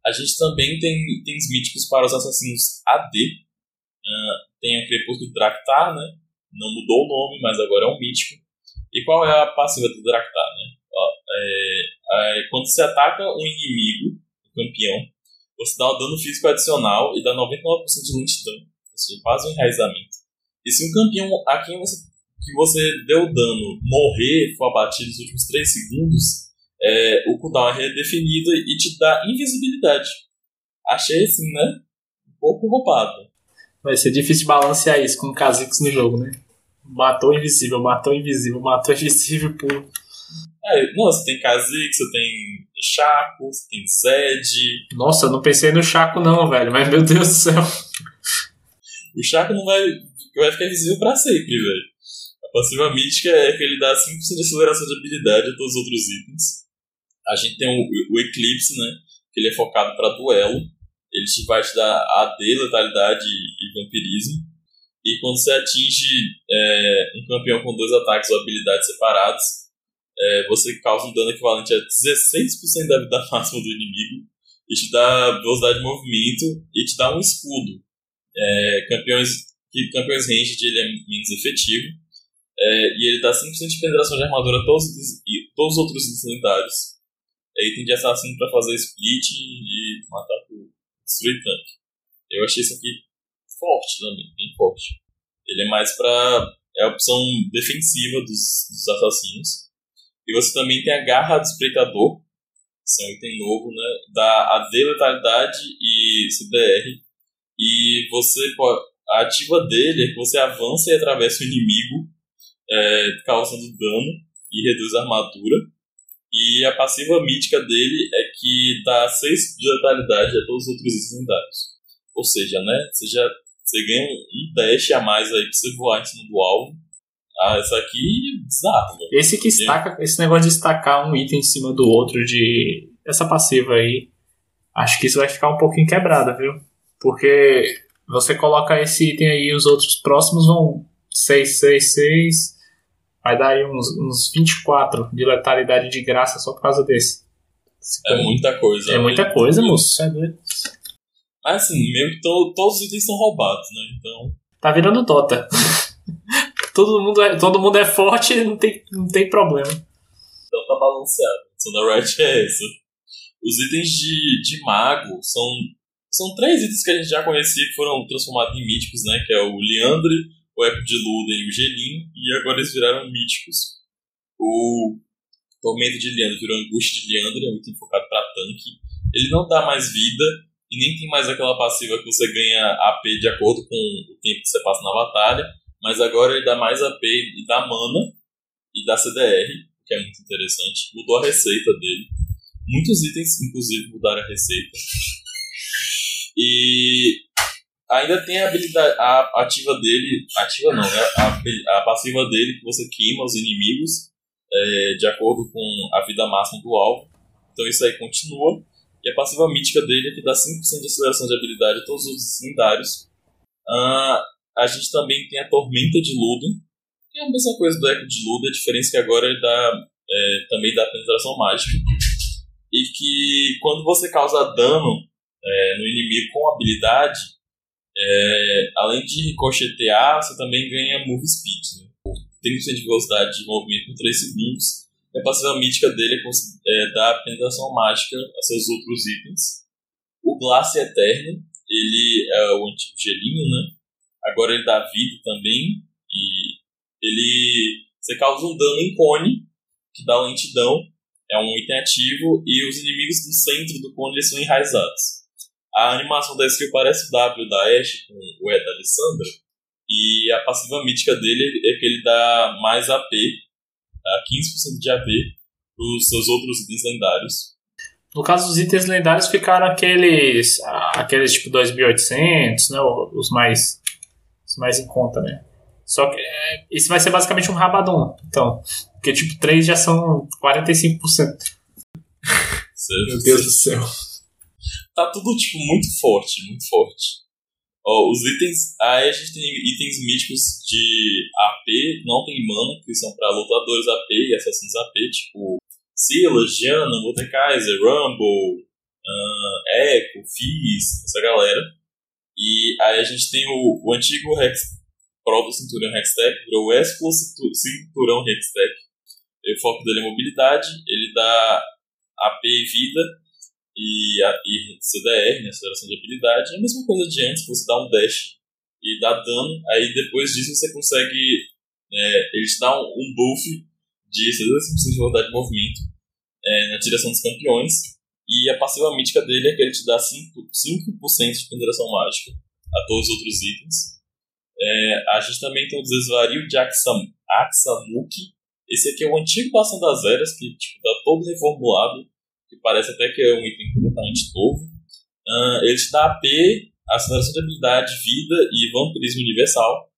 A gente também tem itens míticos para os assassinos AD. Uh, tem a Crepúsculo Draktar, né? Não mudou o nome, mas agora é um mítico. E qual é a passiva do Draktar, né? É, é, quando você ataca um inimigo, um campeão, você dá um dano físico adicional e dá 99% de lentidão, ou seja, quase um enraizamento. E se um campeão a quem você, que você deu dano morrer, for abatido nos últimos 3 segundos, é, o cooldown é redefinido e te dá invisibilidade. Achei assim, né? Um pouco roubado. Vai ser difícil balancear isso com Kha'Zix no jogo, né? Matou invisível, matou invisível, matou invisível por. É, não, você tem Kha'Zix, você tem Chaco, tem Zed. Nossa, eu não pensei no Chaco não, velho, mas meu Deus do céu. O Chaco não vai, vai ficar invisível pra sempre, velho. A passiva mítica é que ele dá 5% de aceleração de habilidade a todos os outros itens. A gente tem o, o Eclipse, né? Que ele é focado para duelo. Ele te vai te dar AD, letalidade e vampirismo. E quando você atinge é, um campeão com dois ataques ou habilidades separados, é, você causa um dano equivalente a 16% da vida máxima do inimigo. E te dá velocidade de movimento e te dá um escudo. É, campeões, que campeões ranged ele é menos efetivo. É, e ele dá 5% de penetração de armadura a todos, todos os outros lendários. É item de assassino para fazer split e matar por destruir tanque. Eu achei isso aqui forte também, bem forte. Ele é mais para é a opção defensiva dos, dos assassinos. E você também tem a Garra do Espreitador, que é um item novo, né? Da AD Letalidade e CDR. E você a ativa dele é que você avança e atravessa o inimigo, é, causando dano e reduz a armadura. E a passiva mítica dele é que dá 6 de letalidade a todos os outros lendários. Ou seja, né? Você já você ganha um dash a mais aí pra você voar em cima do alvo. Ah, isso aqui é bizarro, velho. Esse que estaca, esse negócio de estacar um item em cima do outro de essa passiva aí, acho que isso vai ficar um pouquinho quebrado, viu? Porque você coloca esse item aí e os outros próximos vão 6, 6, 6. Vai dar aí uns, uns 24 de letalidade de graça só por causa desse. É muita coisa. É muita coisa, moço. É doido. Mas assim, meio que to, todos os itens são roubados, né? Então. Tá virando Dota. todo, mundo é, todo mundo é forte não tem, não tem problema. Então tá balanceado. Opção da Riot é essa. Os itens de, de mago são, são três itens que a gente já conhecia que foram transformados em míticos, né? Que é o Leandre, o Eco de Luden e o Gelinho. E agora eles viraram míticos. O Tormento de Leandro virou Angústia de Leandro, é um item focado pra tanque. Ele não dá mais vida, e nem tem mais aquela passiva que você ganha AP de acordo com o tempo que você passa na batalha, mas agora ele dá mais AP e dá mana e dá CDR, que é muito interessante. Mudou a receita dele. Muitos itens, inclusive, mudaram a receita. E ainda tem a habilidade a ativa dele, ativa não, né? A, a passiva dele que você queima os inimigos é, de acordo com a vida máxima do alvo. Então isso aí continua. E a passiva mítica dele é que dá 5% de aceleração de habilidade a todos os lendários. Uh, a gente também tem a Tormenta de Luden, É a mesma coisa do Eco de Luda, a diferença é que agora ele dá, é, também dá penetração mágica. E que quando você causa dano é, no inimigo com habilidade, é, além de ricochetear, você também ganha move speed. Né? 30% de velocidade de movimento por 3 segundos. E a passiva mítica dele é, dá penetração mágica a seus outros itens. O Glace Eterno, ele é o antigo gelinho, né? Agora ele dá vida também. E ele. Você causa um dano em cone, que dá lentidão. É um item ativo. E os inimigos do centro do cone eles são enraizados. A animação da skill parece o W da Ashe com o E da Alessandra. E a passiva mítica dele é que ele dá mais AP, dá 15% de AP para os seus outros itens lendários. No caso dos itens lendários ficaram aqueles aqueles tipo 2800, né, os mais mais em conta, né? Só que é, isso vai ser basicamente um rabadon, então, porque tipo 3 já são 45%. Meu Deus do céu. Tá tudo tipo muito forte, muito forte. Ó, os itens. Aí a gente tem itens míticos de AP, não tem mana, que são pra lutadores AP e assassinos AP, tipo Silas, Diana, Mordekaiser, Rumble, uh, Echo, Fizz, essa galera. E aí a gente tem o, o antigo Rex Pro do Cinturão Hextech, virou o Esco Cinturão Hextech. O foco dele é mobilidade, ele dá AP vida, e, a, e CDR, né, aceleração de habilidade, é a mesma coisa de antes, você dá um dash e dá dano, aí depois disso você consegue. É, ele te dá um, um buff de 65% de velocidade de movimento é, na direção dos campeões, e a passiva mítica dele é que ele te dá 5%, 5 de penetração mágica a todos os outros itens. É, a gente também tem o desvario de Axam, Axamuki. Esse aqui é o antigo Bastão das Eras, que tipo, tá todo reformulado que parece até que é um item completamente novo. Uh, ele te dá AP, aceleração de habilidade, vida e vampirismo universal.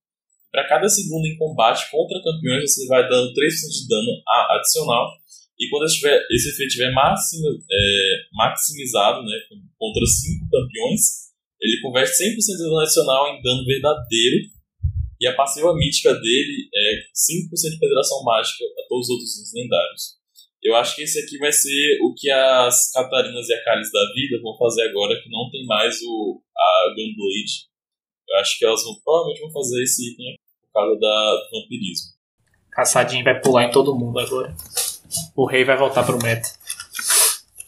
Para cada segundo em combate contra campeões, você vai dando 3% de dano adicional. E quando tiver, esse efeito estiver é, maximizado né, contra 5 campeões, ele converte 100% de dano adicional em dano verdadeiro. E a passiva mítica dele é 5% de penetração mágica a todos os outros lendários. Eu acho que esse aqui vai ser o que as Catarinas e a Kalis da vida vão fazer agora, que não tem mais o, a Gunblade. Eu acho que elas vão, provavelmente vão fazer esse item aqui, por causa da, do vampirismo. Caçadinho vai pular em todo mundo agora. O rei vai voltar pro meta.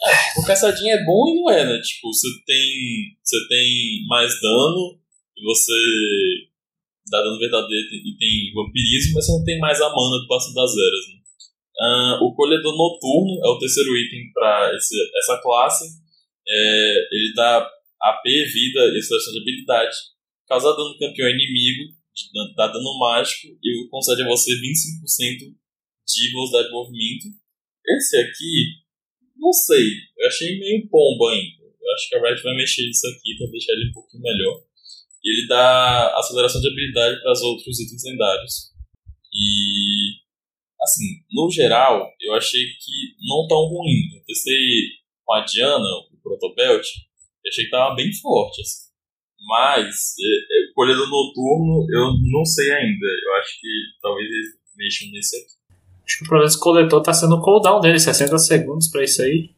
É, o caçadinho é bom e não é, né? Tipo, você tem, você tem mais dano e você dá dano verdadeiro e tem vampirismo, mas você não tem mais a mana do passo das eras, né? Uh, o Colhedor Noturno é o terceiro item para essa classe. É, ele dá AP, vida e seleção de habilidade. Causa dano no campeão inimigo, dá dano mágico e concede a você 25% de velocidade de movimento. Esse aqui, não sei, eu achei meio pombo ainda. Eu acho que a Riot vai mexer isso aqui para deixar ele um pouquinho melhor. E ele dá aceleração de habilidade para os outros itens lendários. E Assim, no geral, eu achei que não tão ruim. Eu testei com a Diana, o Protobelt, eu achei que tava bem forte, assim. Mas, é, é, o colhedor noturno, eu não sei ainda. Eu acho que talvez eles mexam nesse aqui. Acho que o problema desse coletor tá sendo o cooldown dele, 60 segundos pra isso aí.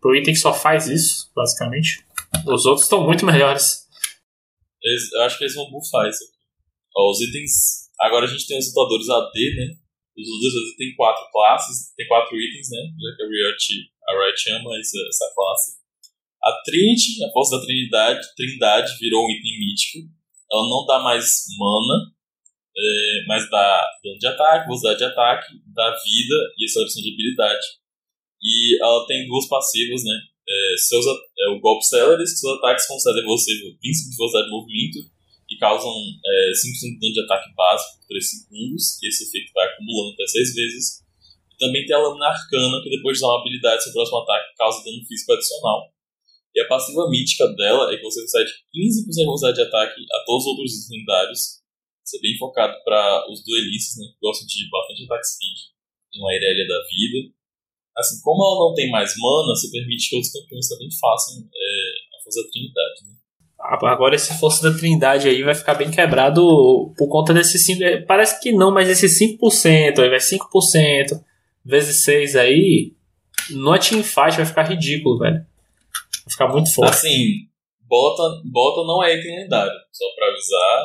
Pro item que só faz isso, basicamente. Os outros estão muito melhores. Eles, eu acho que eles vão buffar isso aqui. Ó, os itens. Agora a gente tem os lutadores AD, né? Os outros tem quatro classes, tem quatro itens, né? Já que a Riot, a Riot chama essa, essa classe. A Trinity, a força da Trindade, Trindade virou um item mítico. Ela não dá mais mana, é, mas dá dano de ataque, velocidade de ataque, dá vida e aceleração de habilidade. E ela tem duas passivas, né? É, seus, é, o golpe Celeris, seus ataques concedem você 20 de velocidade de movimento que causam é, 5% de dano de ataque básico por 3 segundos, e esse efeito vai acumulando até 6 vezes. E também tem a lâmina arcana, que depois de usar uma habilidade, seu próximo ataque causa dano físico adicional. E a passiva mítica dela é que você concede 15% de velocidade de ataque a todos os outros lendários. É bem focado para os duelistas, né, que gostam de bastante ataque speed, e uma Irelia da vida. Assim, como ela não tem mais mana, você permite que outros campeões também façam é, a força da Trindade. Né? Agora esse Força da Trindade aí vai ficar bem quebrado por conta desses 5%. é, Parece que não, mas esses 5%, aí vai 5% vezes 6 aí. No teamfight vai ficar ridículo, velho. Vai ficar muito forte. Assim, bota, bota não é item lendário. Só pra avisar,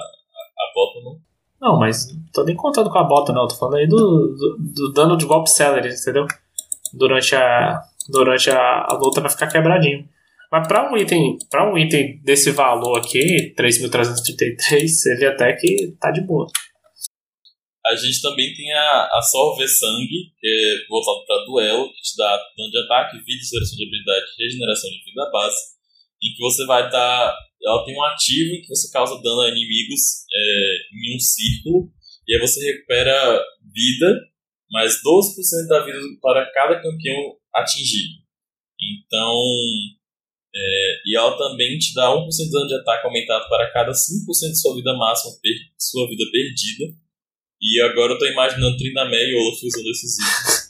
a, bota não. Não, mas tô nem contando com a bota, não. Tô falando aí do, do, do dano de golpe celery, entendeu? Durante a, durante a, a luta vai ficar quebradinho. Mas pra um item, para um item desse valor aqui, 3.333, você vê até que tá de boa. A gente também tem a, a Solver Sangue, que é voltado para duelo, que te dá dano de ataque, vida, aceleração de habilidade regeneração de vida base, em que você vai dar. Ela tem um ativo em que você causa dano a inimigos é, em um círculo, e aí você recupera vida, mais 12% da vida para cada campeão atingido. Então. é, e ela também te dá 1% de dano de ataque aumentado para cada 5% de sua vida máxima, per, sua vida perdida. E agora eu tô imaginando Trinamé e Olaf usando esses itens.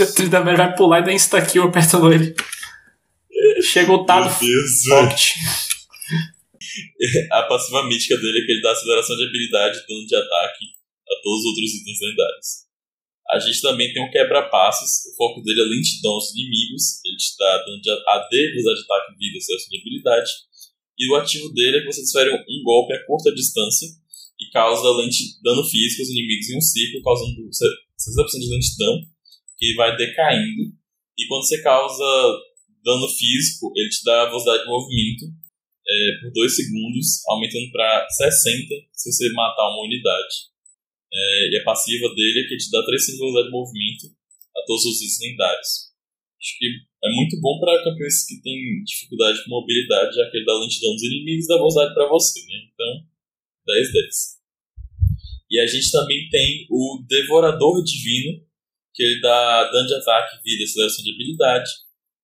O Trindamer vai pular e dar insta-kill apertando ele. Chega o Tado forte. A passiva mítica dele é que ele dá aceleração de habilidade e dano de ataque a todos os outros itens lendários. A gente também tem o quebra-passos, o foco dele é lentidão aos inimigos, ele te dá dano de AD, velocidade de ataque, vida, aceleração de habilidade. E o ativo dele é que você desfere um golpe a curta distância e causa lenti- dano físico aos inimigos em um ciclo, causando 60% de lentidão, que vai decaindo. E quando você causa dano físico, ele te dá velocidade de movimento é, por 2 segundos, aumentando para 60 se você matar uma unidade. É, e a passiva dele é que te dá 3 segundos de velocidade de movimento a todos os lendários. Acho que é muito bom para campeões que têm dificuldade com mobilidade, já que ele dá lentidão dos inimigos e dá velocidade para você, né? Então, 10 10. E a gente também tem o Devorador Divino, que ele dá dano de ataque, vida e aceleração de habilidade.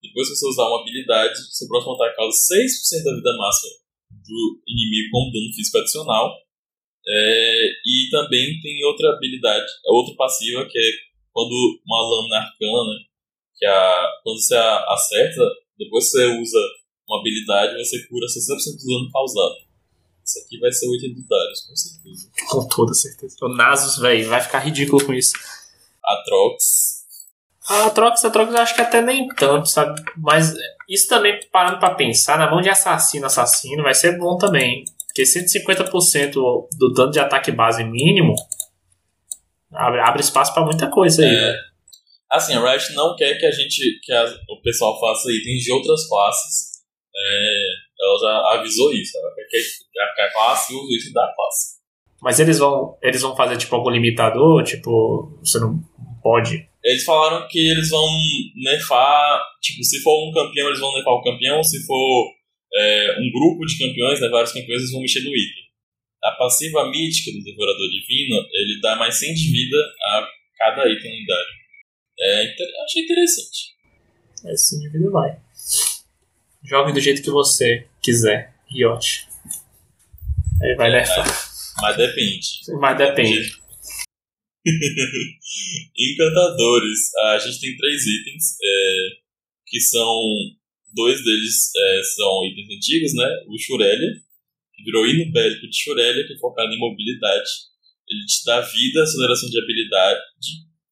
Depois que você usar uma habilidade, seu próximo ataque causa 6% da vida máxima do inimigo com dano físico adicional. É, e também tem outra habilidade, outra passiva, que é quando uma lâmina arcana, que a, quando você a- acerta, depois que você usa uma habilidade, você cura 60% do dano causado. Isso aqui vai ser 8 do Darius, com certeza. Com toda certeza. O Nasus, velho, vai ficar ridículo com isso. Atrox. A Trox, a Trox eu acho que até nem tanto, sabe? Mas isso também, parando pra pensar, na mão de assassino, assassino, vai ser bom também. Porque 150% do dano de ataque base mínimo abre, abre espaço pra muita coisa aí, É. velho. Assim, a Riot não quer que a gente, que a- o pessoal faça itens de outras classes. É, ela já avisou isso. Ela quer que, a classe use o item da classe. Mas eles vão, eles vão fazer tipo algum limitador, tipo, você não pode. Eles falaram que eles vão nerfar, tipo, se for um campeão, eles vão nerfar o campeão, se for é, um grupo de campeões, né, vários campeões, eles vão mexer no item. A passiva mítica do Devorador Divino, ele dá mais 100 de vida a cada item lendário. É, achei interessante. Esse indivíduo vai. Jogue do jeito que você quiser, Riot. Ele vai nerfar. Mas depende. Mas depende. Encantadores. A gente tem três itens, é, que são. Dois deles é, são itens antigos, né? O Shurelia, que virou hino bélico de Shurelia, que é focado em mobilidade. Ele te dá vida, aceleração de habilidade,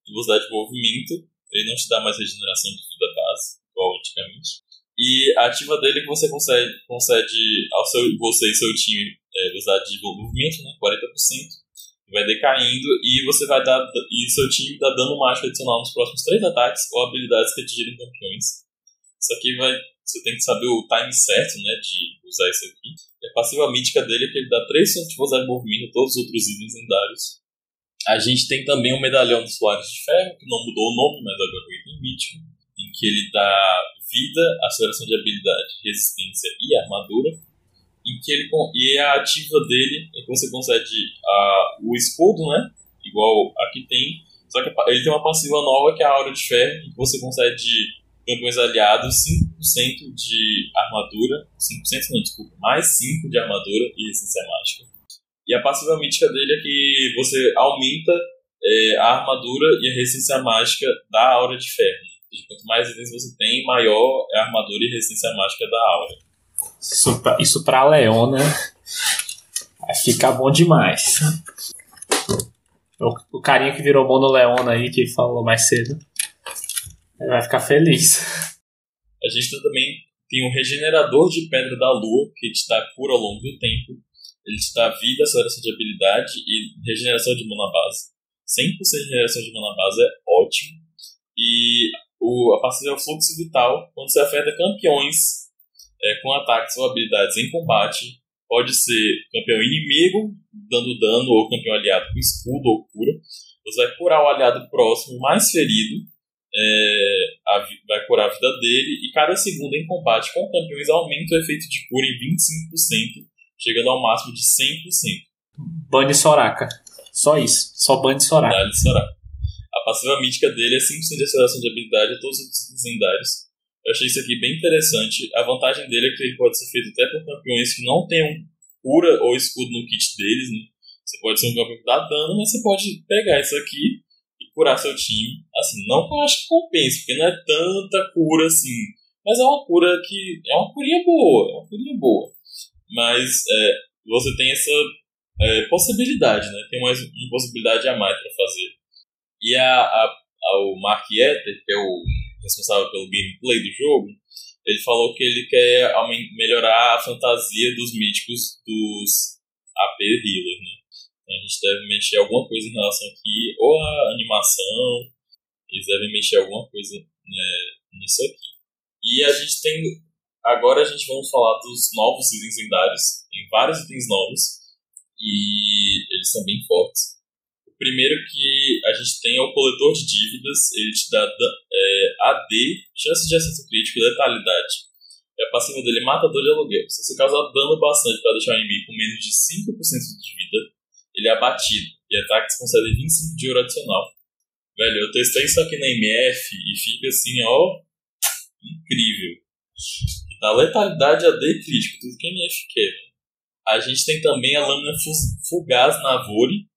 velocidade de movimento. Ele não te dá mais regeneração de vida base, igual antigamente. E a ativa dele é que você concede, concede ao seu, você e seu time é, velocidade de movimento, né? 40% vai decaindo e você vai dar e seu time dá dano mágico adicional nos próximos três ataques ou habilidades que atingirem campeões. Isso aqui vai você tem que saber o time certo, né, de usar isso aqui. E a passiva mítica dele é que ele dá 3% de de movimento a todos os outros itens lendários. A gente tem também o medalhão dos Soares de Ferro, que não mudou o nome, mas agora é o item mítico, em que ele dá vida, aceleração de habilidade, resistência e armadura em que ele e a ativa dele é que você concede a, o escudo, né? Igual aqui tem. Só que ele tem uma passiva nova que é a Aura de Ferro, em que você concede campeões aliados 5% de armadura. 5% não, desculpa, mais 5 de armadura e resistência mágica. E a passiva mítica dele é que você aumenta é, a armadura e a resistência mágica da Aura de Ferro. Quanto mais itens você tem, maior é a armadura e resistência mágica da Aura. Isso pra, isso pra Leona vai ficar bom demais. O, o carinha que virou Mono Leona aí, que falou mais cedo, ele vai ficar feliz. A gente também tem um regenerador de pedra da lua, que te dá cura ao longo do tempo. Ele te dá vida, aceleração de habilidade e regeneração de mana base. 100% de regeneração de mana base é ótimo. E o, a passiva é o fluxo vital. Quando você afeta campeões é, com ataques ou habilidades em combate, pode ser campeão inimigo dando dano ou campeão aliado com escudo ou cura. Você vai curar o aliado próximo mais ferido, é, a, vai curar a vida dele, e cada segundo em combate com campeões aumenta o efeito de cura em 25%, chegando ao máximo de 100%. Bane Soraka. Só isso. Só bane Soraka. Soraka. A passiva mítica dele é 5% de aceleração de habilidade a todos os lendários. Eu achei isso aqui bem interessante. A vantagem dele é que ele pode ser feito até por campeões que não tenham cura ou escudo no kit deles, né? Você pode ser um campeão que dá dano, mas você pode pegar isso aqui e curar seu time. Assim, não que eu acho que compense, porque não é tanta cura assim. Mas é uma cura que. É uma curinha boa, é uma curinha boa. Mas é, você tem essa é, possibilidade, né? Tem mais uma possibilidade a mais para fazer. E a, a, a, o Mark Etter, que é o responsável pelo gameplay do jogo, ele falou que ele quer melhorar a fantasia dos míticos dos AP Healer, né? Então a gente deve mexer alguma coisa em relação aqui, ou a animação, eles devem mexer alguma coisa né, nisso aqui. E a gente tem. Agora a gente vamos falar dos novos itens lendários. Tem vários itens novos e eles são bem fortes. Primeiro que a gente tem é o coletor de dívidas, ele te dá é, AD, chance de acesso crítico e letalidade. E a passiva dele é matador de aluguel. Se você causar dano bastante para deixar o inimigo com menos de 5% de vida, ele é abatido. E ataques concedem 25 de ouro adicional. Velho, eu testei isso aqui na MF e fica assim, ó, incrível. Dá letalidade AD crítico, tudo que a MF quer. A gente tem também a lâmina fugaz na Vore,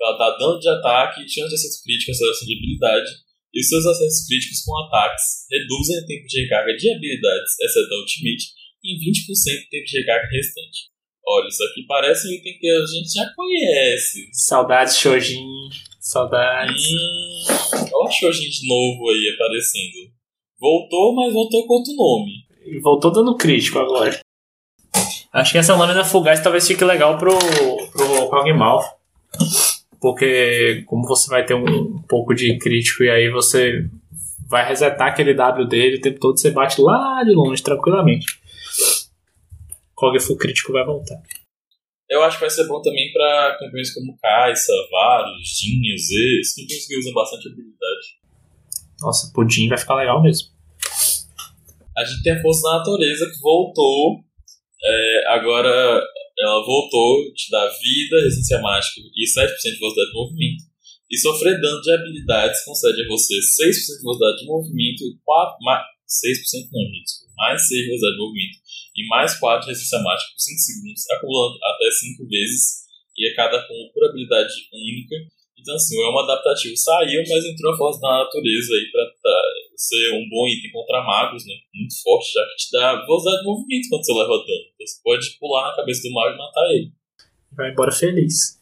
ela dá dano de ataque, chance de acerto crítico, aceleração de habilidade, e os seus acessos críticos com ataques reduzem o tempo de recarga de habilidades, exceto a Ultimate, em 20% do tempo de recarga restante. Olha, isso aqui parece um item que a gente já conhece. Saudades, Shojin. Saudades. Hum, olha o Shojin de novo aí aparecendo. Voltou, mas voltou com outro nome. E voltou dando crítico agora. Acho que essa lâmina fugaz talvez fique legal pro, pro Kog'Maw. Porque como você vai ter um, um pouco de crítico e aí você vai resetar aquele W dele o tempo todo, você bate lá de longe, tranquilamente. Kog'Fu crítico vai voltar. Eu acho que vai ser bom também para campeões como Kai'Sa, Varus, Jin, Z, esses campeões que usam bastante habilidade. Nossa, Pudim vai ficar legal mesmo. A gente tem a Força da Natureza que voltou. É, agora ela voltou, te dá vida, resistência mágica e 7% de velocidade de movimento. E sofrer dano de habilidades concede a você 6% de velocidade de movimento e 4, mais, 6% não, gente, mais 6 de velocidade de movimento e mais 4 de resistência mágica por 5 segundos, acumulando até 5 vezes e a cada com por habilidade única. Então, assim, o Elmo adaptativo saiu, mas entrou a força da natureza aí pra tá, ser um bom item contra magos, né? Muito forte, já que te dá velocidade de movimento quando você leva dano. Então, você pode pular na cabeça do mago e matar ele. Vai embora feliz.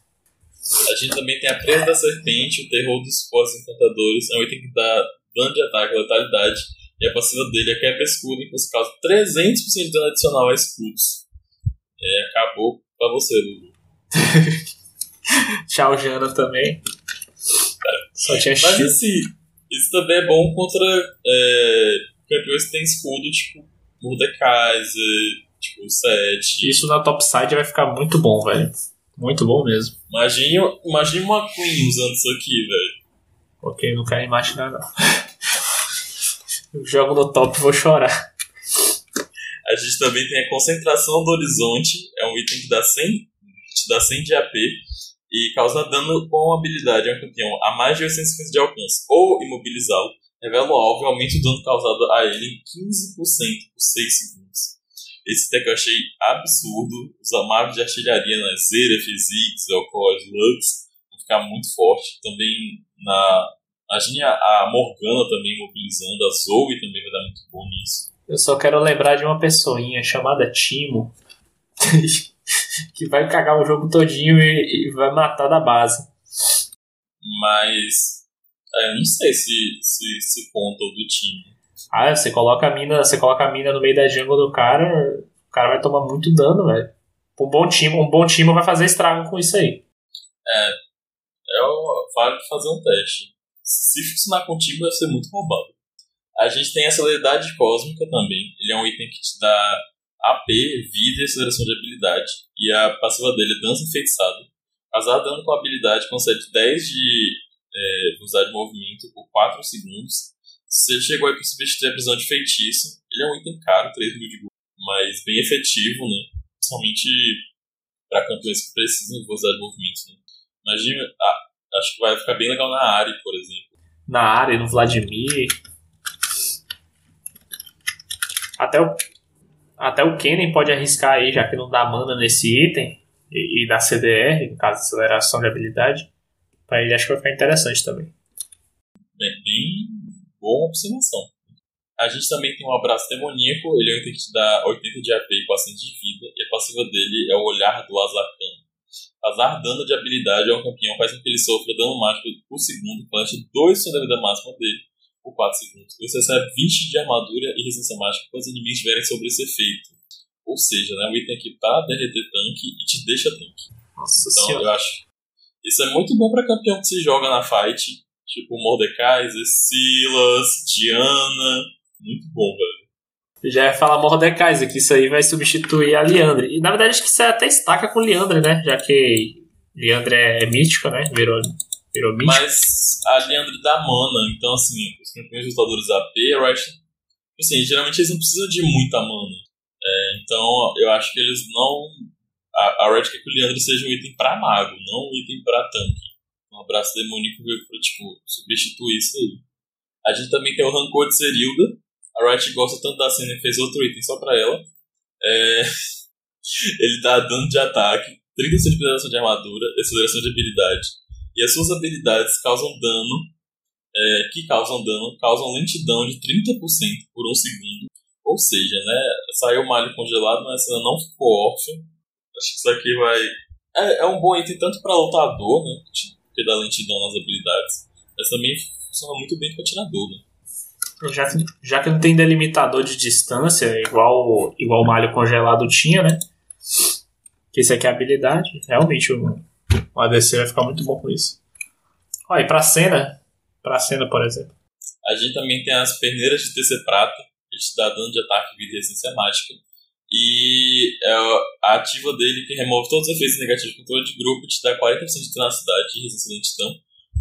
A gente também tem a presa da serpente, o terror dos fortes encantadores. É um item que dá dano de ataque, letalidade. E a passiva dele é quebra escudo, em que você causa 300% de dano adicional a escudos. É, acabou pra você, Lulu. Tchau, Jana também. Só tinha Mas assim, isso também é bom contra é, campeões que tem escudo, tipo Mordekaiser, tipo Sete. Isso na topside vai ficar muito bom, velho. Muito bom mesmo. Imagine, imagine uma Queen usando isso aqui, velho. Ok, não quero imaginar não. Eu jogo no top e vou chorar. A gente também tem a concentração do horizonte, é um item que dá 100, te dá 100 de AP e causa dano com habilidade a um campeão a mais de 850 de alcance ou imobilizá-lo. Revela o alvo e aumenta o dano causado a ele em 15% por 6 segundos. Esse deck eu achei absurdo. Os magos de artilharia na Zera, Fizix, Elcor, Lux vão ficar muito forte. Também na. Imagine a Morgana também mobilizando, a Zoe também vai dar muito bom nisso. Eu só quero lembrar de uma pessoinha chamada Timo que vai cagar o jogo todinho e, e vai matar da base. Mas é, eu não sei se, se, se conta o do time. Ah, você coloca a mina, você coloca a mina no meio da jungle do cara, o cara vai tomar muito dano, velho. Um bom time, um bom time vai fazer estrago com isso aí. É, é o, vale fazer um teste. Se funcionar com o time, vai ser muito roubado. A gente tem a celeridade cósmica também. Ele é um item que te dá AP, vida e aceleração de habilidade. E a passiva dele é dança enfeitiçada. Casar dano com a habilidade concede 10 de é, velocidade de movimento por 4 segundos. Se ele chegou aí para substituir a prisão de feitiço, ele é um item caro, 3 mil de gold, mas bem efetivo, né? Principalmente para campeões que precisam de velocidade de movimento. Né? Imagina, ah, acho que vai ficar bem legal na área, por exemplo. Na área, no Vladimir. Até o, até o Kennen pode arriscar aí, já que não dá mana nesse item, e, e dá CDR, no caso, aceleração de habilidade. Pra ele acho que vai ficar interessante também. Bem, bem boa observação. A gente também tem um abraço demoníaco, ele é um item que te dá 80 de AP e 400 de vida, e a passiva dele é o olhar do Azarkan. Azar dano de habilidade é um campeão, faz com que ele sofra dano mágico por segundo, durante 2 da vida máxima dele por 4 segundos. Você recebe 20 de armadura e resistência mágica quando os inimigos estiverem sobre esse efeito. Ou seja, né, um item aqui pra derreter tanque e te deixa tanque. Nossa Então senhora. eu acho. Isso é muito bom pra campeão que se joga na fight. Tipo Mordecai, Silas, Diana. Muito bom, velho. Já ia falar Mordekaiser, que isso aí vai substituir a Liandre. E na verdade acho que isso até estaca com Liandre, né? Já que Liandre é mítica, né? Virou, virou mítica. Mas a Leandro dá mana, então assim, os campeões lutadores AP, a Riot. Assim, geralmente eles não precisam de muita mana. É, então eu acho que eles não. A, a Riot quer que o Leandro seja um item pra mago, não um item pra tanque. Um abraço demoníaco veio pra, tipo, substituir isso aí. A gente também tem o Rancor de Serilda. A Riot gosta tanto da cena e fez outro item só pra ela. É, ele dá dano de ataque, 30% de penetração de armadura, aceleração de habilidade. E as suas habilidades causam dano, é, que causam dano, causam lentidão de 30% por um segundo. Ou seja, né, saiu o malho congelado, mas ela não ficou órfã. Acho que isso aqui vai. É, é um bom item tanto para lutador, né, que dá lentidão nas habilidades, mas também funciona muito bem para atirador, né. Já que, já que não tem delimitador de distância, igual, igual o malho congelado tinha, né? Que esse aqui é a habilidade. Realmente o, o ADC vai ficar muito bom com isso. Olha, e pra cena, pra cena, por exemplo. A gente também tem as peneiras de TC Prata, que te dá dano de ataque, vida e resistência mágica. E é a ativa dele, que remove todos os efeitos negativos de controle de grupo, te dá 40% de tenacidade e resistência lentidão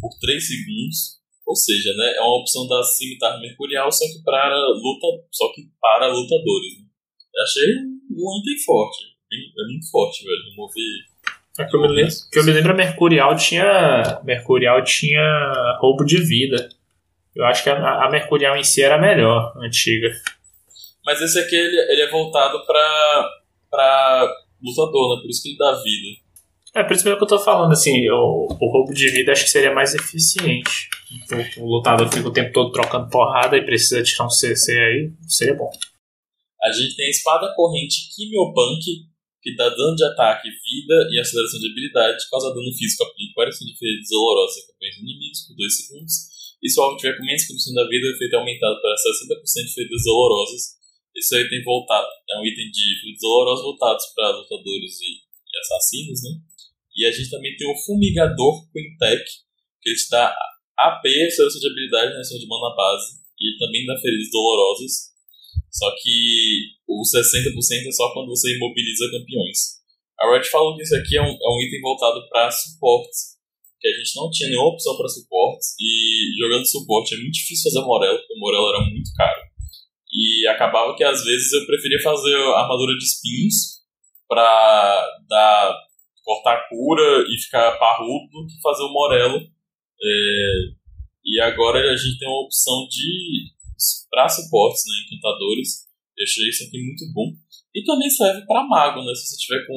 por 3 segundos. Ou seja, né, é uma opção da cimitarra mercurial, só que para luta, só que para lutadores. Né? Eu achei um item forte. É muito forte, velho. Remover. É que eu me lembro, que eu me lembro a Mercurial tinha. Mercurial tinha roubo de vida. Eu acho que a, a Mercurial em si era a melhor, a antiga. Mas esse aqui ele, ele é voltado pra, pra lutador, né? Por isso que ele dá vida. É, por isso mesmo que eu tô falando, assim, o, o roubo de vida acho que seria mais eficiente. O, o lutador fica o tempo todo trocando porrada e precisa tirar um CC aí, seria bom. A gente tem a espada corrente Quimiopunk, que dá dano de ataque, vida e aceleração de habilidade, causa dano físico, aplica variação de feridas dolorosas a campeões inimigos por 2 segundos. E se o alvo tiver com menos que 1% da vida, o efeito é aumentado para 60% de feridas dolorosas. Esse é um item voltado, é um item de feridas dolorosas voltados para lutadores e, e assassinos, né? E a gente também tem o Fumigador Quintec, que ele te dá AP, aceleração de habilidade, reação de mana base, e também dá feridas dolorosas. Só que o 60% é só quando você imobiliza campeões. A Riot falou que isso aqui é um, é um item voltado para suportes, que a gente não tinha nenhuma opção para suportes, e jogando suporte é muito difícil fazer Morello, porque o Morello era muito caro. E acabava que às vezes eu preferia fazer armadura de espinhos para dar cortar cura e ficar parrudo do que fazer o Morello. É, e agora a gente tem uma opção de para suportes, né, encantadores. Achei isso aqui muito bom. E também serve para mago, né? Se você tiver com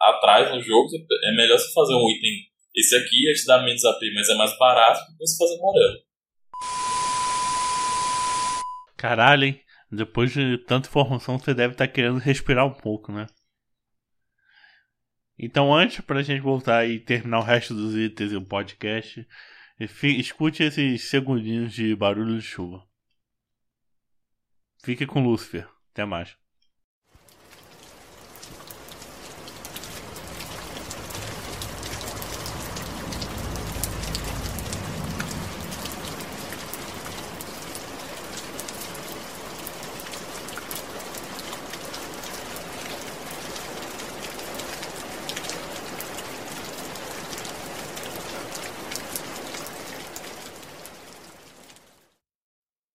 atrás no jogo, é melhor você fazer um item. Esse aqui ia te dar menos AP, mas é mais barato do que você fazer Morello. Caralho, hein? Depois de tanta informação, você deve estar querendo respirar um pouco, né? Então, antes pra gente voltar e terminar o resto dos itens do podcast, fi- escute esses segundinhos de barulho de chuva. Fique com Lúcifer. Até mais.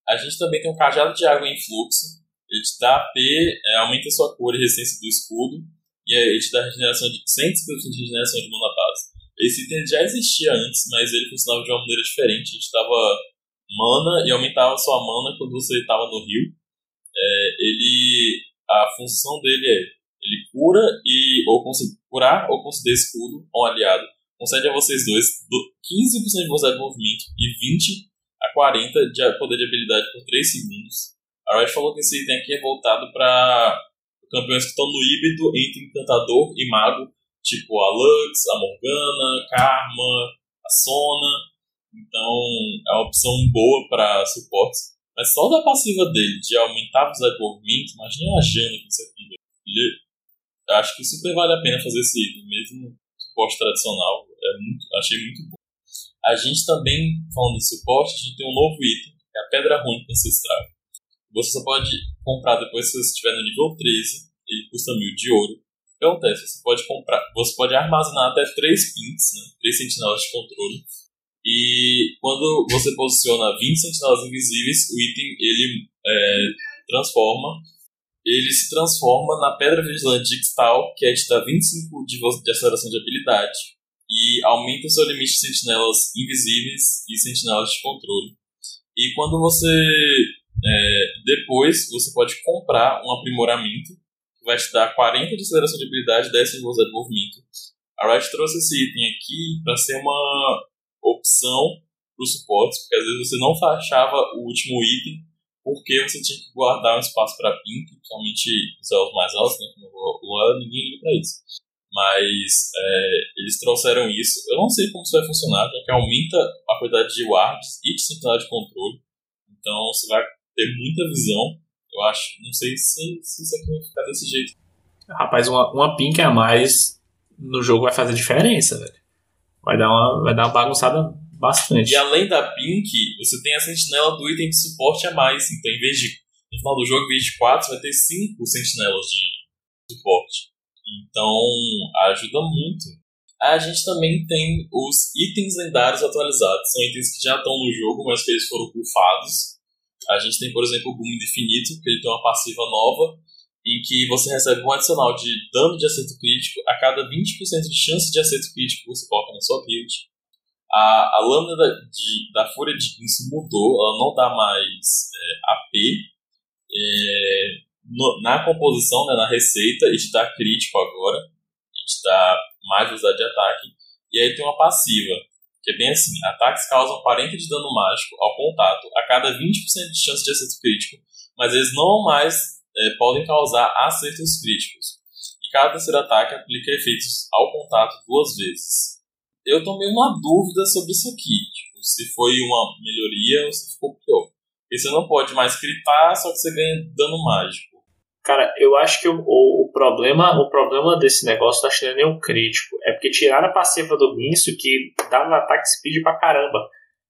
A gente também tem um cajado de água em fluxo. Ele te dá AP, é, aumenta sua cor e resistência do escudo. E aí ele te dá regeneração de 100% de regeneração de mana base. Esse item já existia antes, mas ele funcionava de uma maneira diferente. Ele te dava mana e aumentava sua mana quando você estava no rio. É, ele, a função dele é ele cura e ou curar ou conceder escudo a um aliado. Concede a vocês dois do- 15% de velocidade de movimento e 20 a 40 de poder de habilidade por 3 segundos. A Riot falou que esse item aqui é voltado para campeões que estão no híbrido entre encantador e mago, tipo a Lux, a Morgana, Karma, a Sona. Então é uma opção boa para suportes. Mas só da passiva dele de aumentar a velocidade de movimento, imagina a Jana com isso aqui. Ele- acho que super vale a pena fazer esse item, mesmo suporte tradicional. É muito, achei muito bom. A gente também, falando de suporte, a gente tem um novo item, que é a Pedra Rúnica Ancestral. Você só pode comprar depois que você estiver no nível 13, ele custa mil de ouro. O que acontece? Você pode comprar, você pode armazenar até 3 pints, né? 3 sentinelas de controle. E quando você posiciona 20 sentinelas invisíveis, o item ele é, transforma. Ele se transforma na Pedra Vigilante de Ixtal, que é dá 25 de, de aceleração de habilidade e aumenta o seu limite de sentinelas invisíveis e sentinelas de controle. E quando você. É, depois, você pode comprar um aprimoramento que vai te dar 40 de aceleração de habilidade e 10 de velocidade de movimento. A Riot trouxe esse item aqui para ser uma opção para os suportes, porque às vezes você não achava o último item porque você tinha que guardar um espaço para pink, principalmente os elos mais altos, né? Como Luan, ninguém liga para isso mas é, eles trouxeram isso. Eu não sei como isso vai funcionar, já que aumenta a quantidade de wards e de central de controle. Então você vai ter muita visão. Eu acho, não sei se, se isso aqui vai ficar desse jeito. Rapaz, uma, uma pink a mais no jogo vai fazer diferença, velho. Vai dar uma, vai dar uma bagunçada bastante. E além da pink, você tem a sentinela do item de suporte a mais. Então, em vez de, no final do jogo, em vez de 4, você vai ter 5 sentinelas de suporte. Então, ajuda muito. A gente também tem os itens lendários atualizados. São itens que já estão no jogo, mas que eles foram bufados. A gente tem, por exemplo, o Boom Infinito, que ele tem uma passiva nova, em que você recebe um adicional de dano de acerto crítico a cada 20% de chance de acerto crítico que você coloca na sua build. A, a lâmina da, de, da Fúria de Guinso mudou, ela não dá mais é, AP. É, no- na composição, né, na receita, e te dá crítico agora, e te dá mais velocidade de ataque. E aí tem uma passiva, que é bem assim: ataques causam 40 de dano mágico ao contato a cada 20% de chance de acerto crítico, mas eles não mais é, podem causar acertos críticos. E cada terceiro ataque aplica efeitos ao contato duas vezes. Eu tô meio na dúvida sobre isso aqui, tipo, se foi uma melhoria ou se ficou pior. Porque você não pode mais gritar, só que você ganha dano mágico. Cara, eu acho que o, o, problema o problema desse negócio que não é o crítico. É porque tiraram a passiva do Guinso que dava ataque speed pra caramba.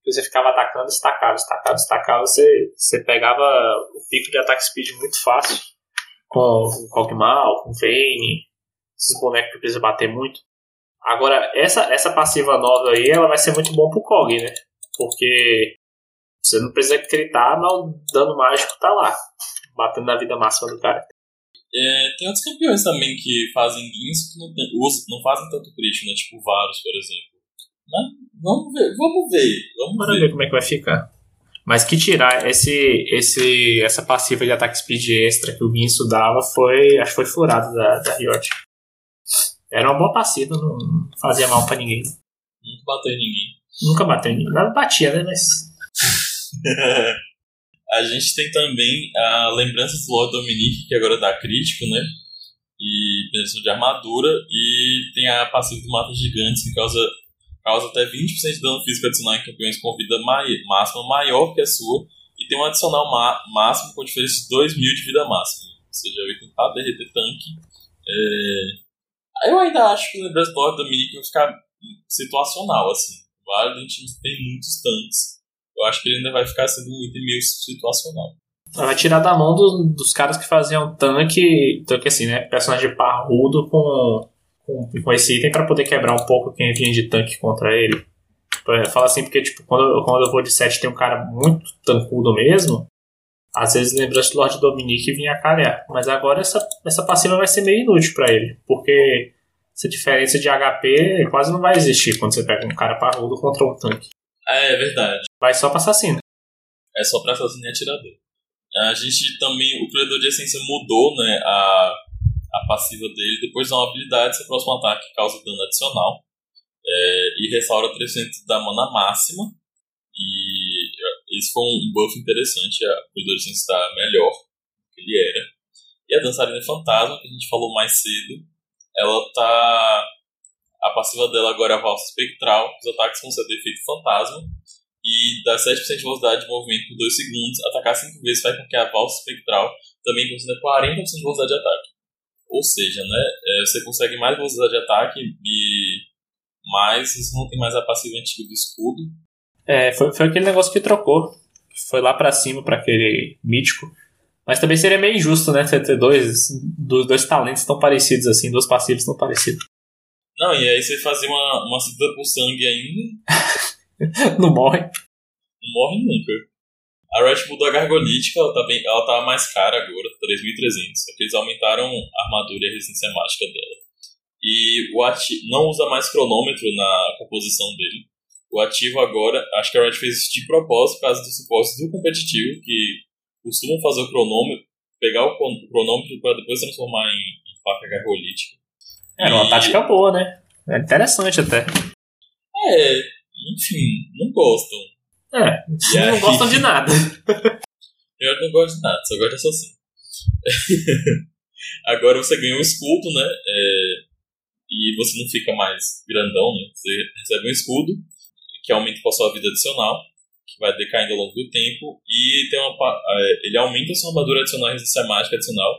Você ficava atacando, estacava, estacava, estacava, você, você pegava o pico de ataque speed muito fácil. Com o Kog'Maw, com Vayne, esses bonecos que precisam bater muito. Agora, essa, essa passiva nova aí, ela vai ser muito bom pro Kog, né? Porque você não precisa gritar, mas o dano mágico tá lá. Batendo na vida máxima do cara. É, tem outros campeões também que fazem guinso que não, tem, não fazem tanto crítico, né? Tipo Varus, por exemplo. Mas vamos ver, vamos ver, vamos Bora ver. ver como é que vai ficar. Mas que tirar esse, esse, essa passiva de ataque speed extra que o Guinso dava foi. Acho que foi furado da, da Riot. Era uma boa passiva, não fazia mal pra ninguém. Nunca bateu em ninguém. Nunca bateu em ninguém. Nada batia, né? Mas. A gente tem também a lembrança do Lord Dominique, que agora dá crítico, né? E penetração de armadura. E tem a passiva do Mata Gigantes, que causa, causa até 20% de dano físico adicional em campeões com vida mai, máxima maior que a sua. E tem um adicional ma, máximo com diferença de 2 mil de vida máxima. Ou seja, vai tentar derreter tanque. É... Eu ainda acho que o lembrança do Lord Dominique vai ficar situacional, assim. Vários times tem muitos tanques. Eu acho que ele ainda vai ficar sendo um item meio situacional. Vai tirar da mão do- dos caras que faziam tanque, tanque assim, né? Personagem parrudo com, com, com esse item pra poder quebrar um pouco quem vinha de tanque contra ele. Eu falo assim porque, tipo, quando, eu- quando eu vou de 7 tem um cara muito tancudo mesmo, às vezes lembrança do Lord Dominique vinha calhar. Mas agora essa, essa passiva vai ser meio inútil pra ele, porque essa diferença de HP quase não vai existir quando você pega um cara parrudo contra um tanque. É, é verdade. Vai só pra assassino. É só pra assassino e atirador. A gente também, o Credor de Essência mudou, né, a, a passiva dele. Depois de uma habilidade, seu próximo ataque causa dano adicional. É, e restaura 3% da mana máxima. E é, esse foi um buff interessante. A Credor de Essência está melhor do que ele era. E a Dançarina Fantasma, que a gente falou mais cedo, ela tá... A passiva dela agora é a Valsa Espectral. Os ataques vão ser de efeito fantasma e dá 7% de velocidade de movimento por 2 segundos. Atacar 5 vezes faz com que a valsa espectral também conceda 40% de velocidade de ataque. Ou seja, né, é, você consegue mais velocidade de ataque e mais você não tem mais a passiva antiga do escudo. É, foi, foi aquele negócio que trocou. Foi lá pra cima pra aquele mítico. Mas também seria meio injusto, né? Você ter dois, dois, dois talentos tão parecidos assim, dois passivos tão parecidos. Não, e aí você fazia uma, uma cida por sangue ainda, Não morre. não morre nunca. A Riot mudou a Gargolítica, ela tá, bem, ela tá mais cara agora, 3.300. Só que eles aumentaram a armadura e a resistência mágica dela. E o ati não usa mais cronômetro na composição dele. O ativo agora, acho que a Riot fez isso de propósito, por causa do suporte do competitivo, que costumam fazer o cronômetro, pegar o cron- cronômetro para depois transformar em, em faca gargolítica. Era uma E- tática boa, né? É interessante até. É, enfim, não gostam. É, E aí? não gostam de nada. Eu não gosto de nada, só gosto de assassino. Agora você ganha um escudo, né? é, e você não fica mais grandão, né? Você recebe um escudo que aumenta com a sua vida adicional, que vai decaindo ao longo do tempo, e tem uma, é, ele aumenta a sua armadura adicional e resistência mágica adicional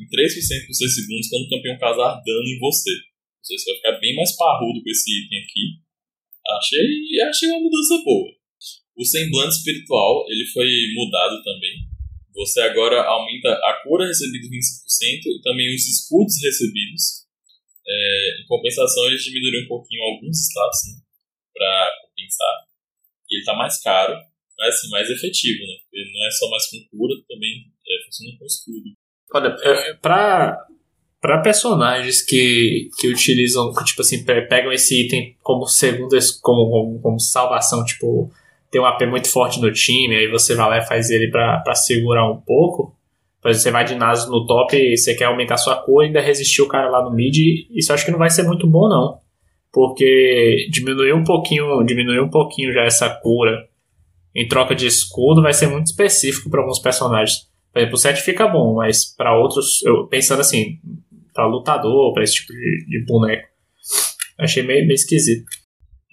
em 3% por 6 segundos quando o campeão causar dano em você. Ou seja, você vai ficar bem mais parrudo com esse item aqui. Achei, achei uma mudança boa. O semblante espiritual, ele foi mudado também. Você agora aumenta a cura recebida em 25% e também os escudos recebidos. É, em compensação, eles diminuíram um pouquinho alguns status, né? Pra compensar. E ele tá mais caro, mas assim, mais efetivo, né? Ele não é só mais com cura, também é, funciona com escudo. Olha, é, pra personagens que, que utilizam, que, tipo assim, pe- pegam esse item como segundo, como, como, como salvação, tipo, tem um AP muito forte no time, aí você vai lá e faz ele pra segurar um pouco. Exemplo, você vai de Nasus no top e você quer aumentar sua cor e ainda resistir o cara lá no mid, isso acho que não vai ser muito bom, não. Porque diminuir um pouquinho, diminuir um pouquinho já essa cura em troca de escudo vai ser muito específico para alguns personagens. Por exemplo, o 7 fica bom, mas para outros, eu pensando assim, para lutador, para esse tipo de, de boneco, achei meio, meio esquisito.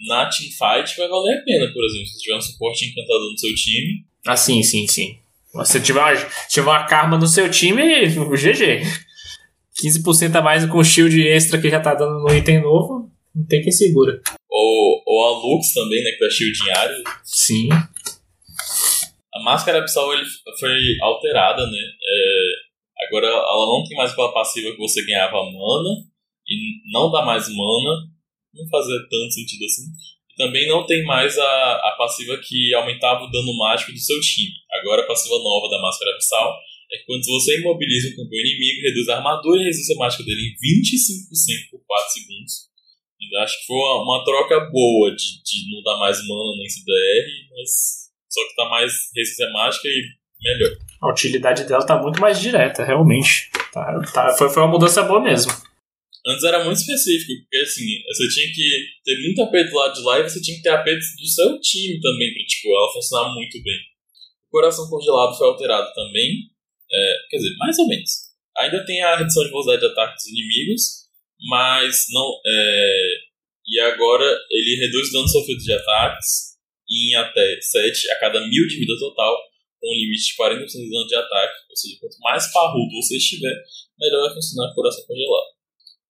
Na teamfight vai valer a pena, por exemplo, se tiver um suporte encantador no seu time. Ah, sim, sim, sim. Se tiver uma, se tiver uma karma no seu time, GG. 15% a mais com o shield extra que já tá dando no item novo, não tem quem segura. Ou, ou a Lux também, né? Que dá shield em área. Sim. A máscara abissal ele foi alterada, né? É, agora ela não tem mais aquela passiva que você ganhava mana e não dá mais mana. Não fazia tanto sentido assim. E também não tem mais a, a passiva que aumentava o dano mágico do seu time. Agora a passiva nova da máscara abissal é que quando você imobiliza um campeão inimigo, reduz a armadura e a resistência mágica dele em 25% por 4 segundos. Ainda acho que foi uma, uma troca boa de, de não dar mais mana nem CDR, mas só que tá mais resistência mágica e melhor. A utilidade dela tá muito mais direta, realmente. Tá, tá- foi, foi uma mudança boa mesmo. Antes era muito específico, porque assim, você tinha que ter muito AP do lado de lá e você tinha que ter AP do seu time também, pra tipo, ela funcionar muito bem. O coração congelado foi alterado também. É, quer dizer, mais ou menos. Ainda tem a redução de velocidade de ataque dos inimigos, mas não. É, e agora ele reduz o dano sofrido de ataques em até 7 a cada mil de vida total, com um limite de 40% de dano de ataque. Ou seja, quanto mais parrudo você estiver, melhor vai funcionar o coração congelado.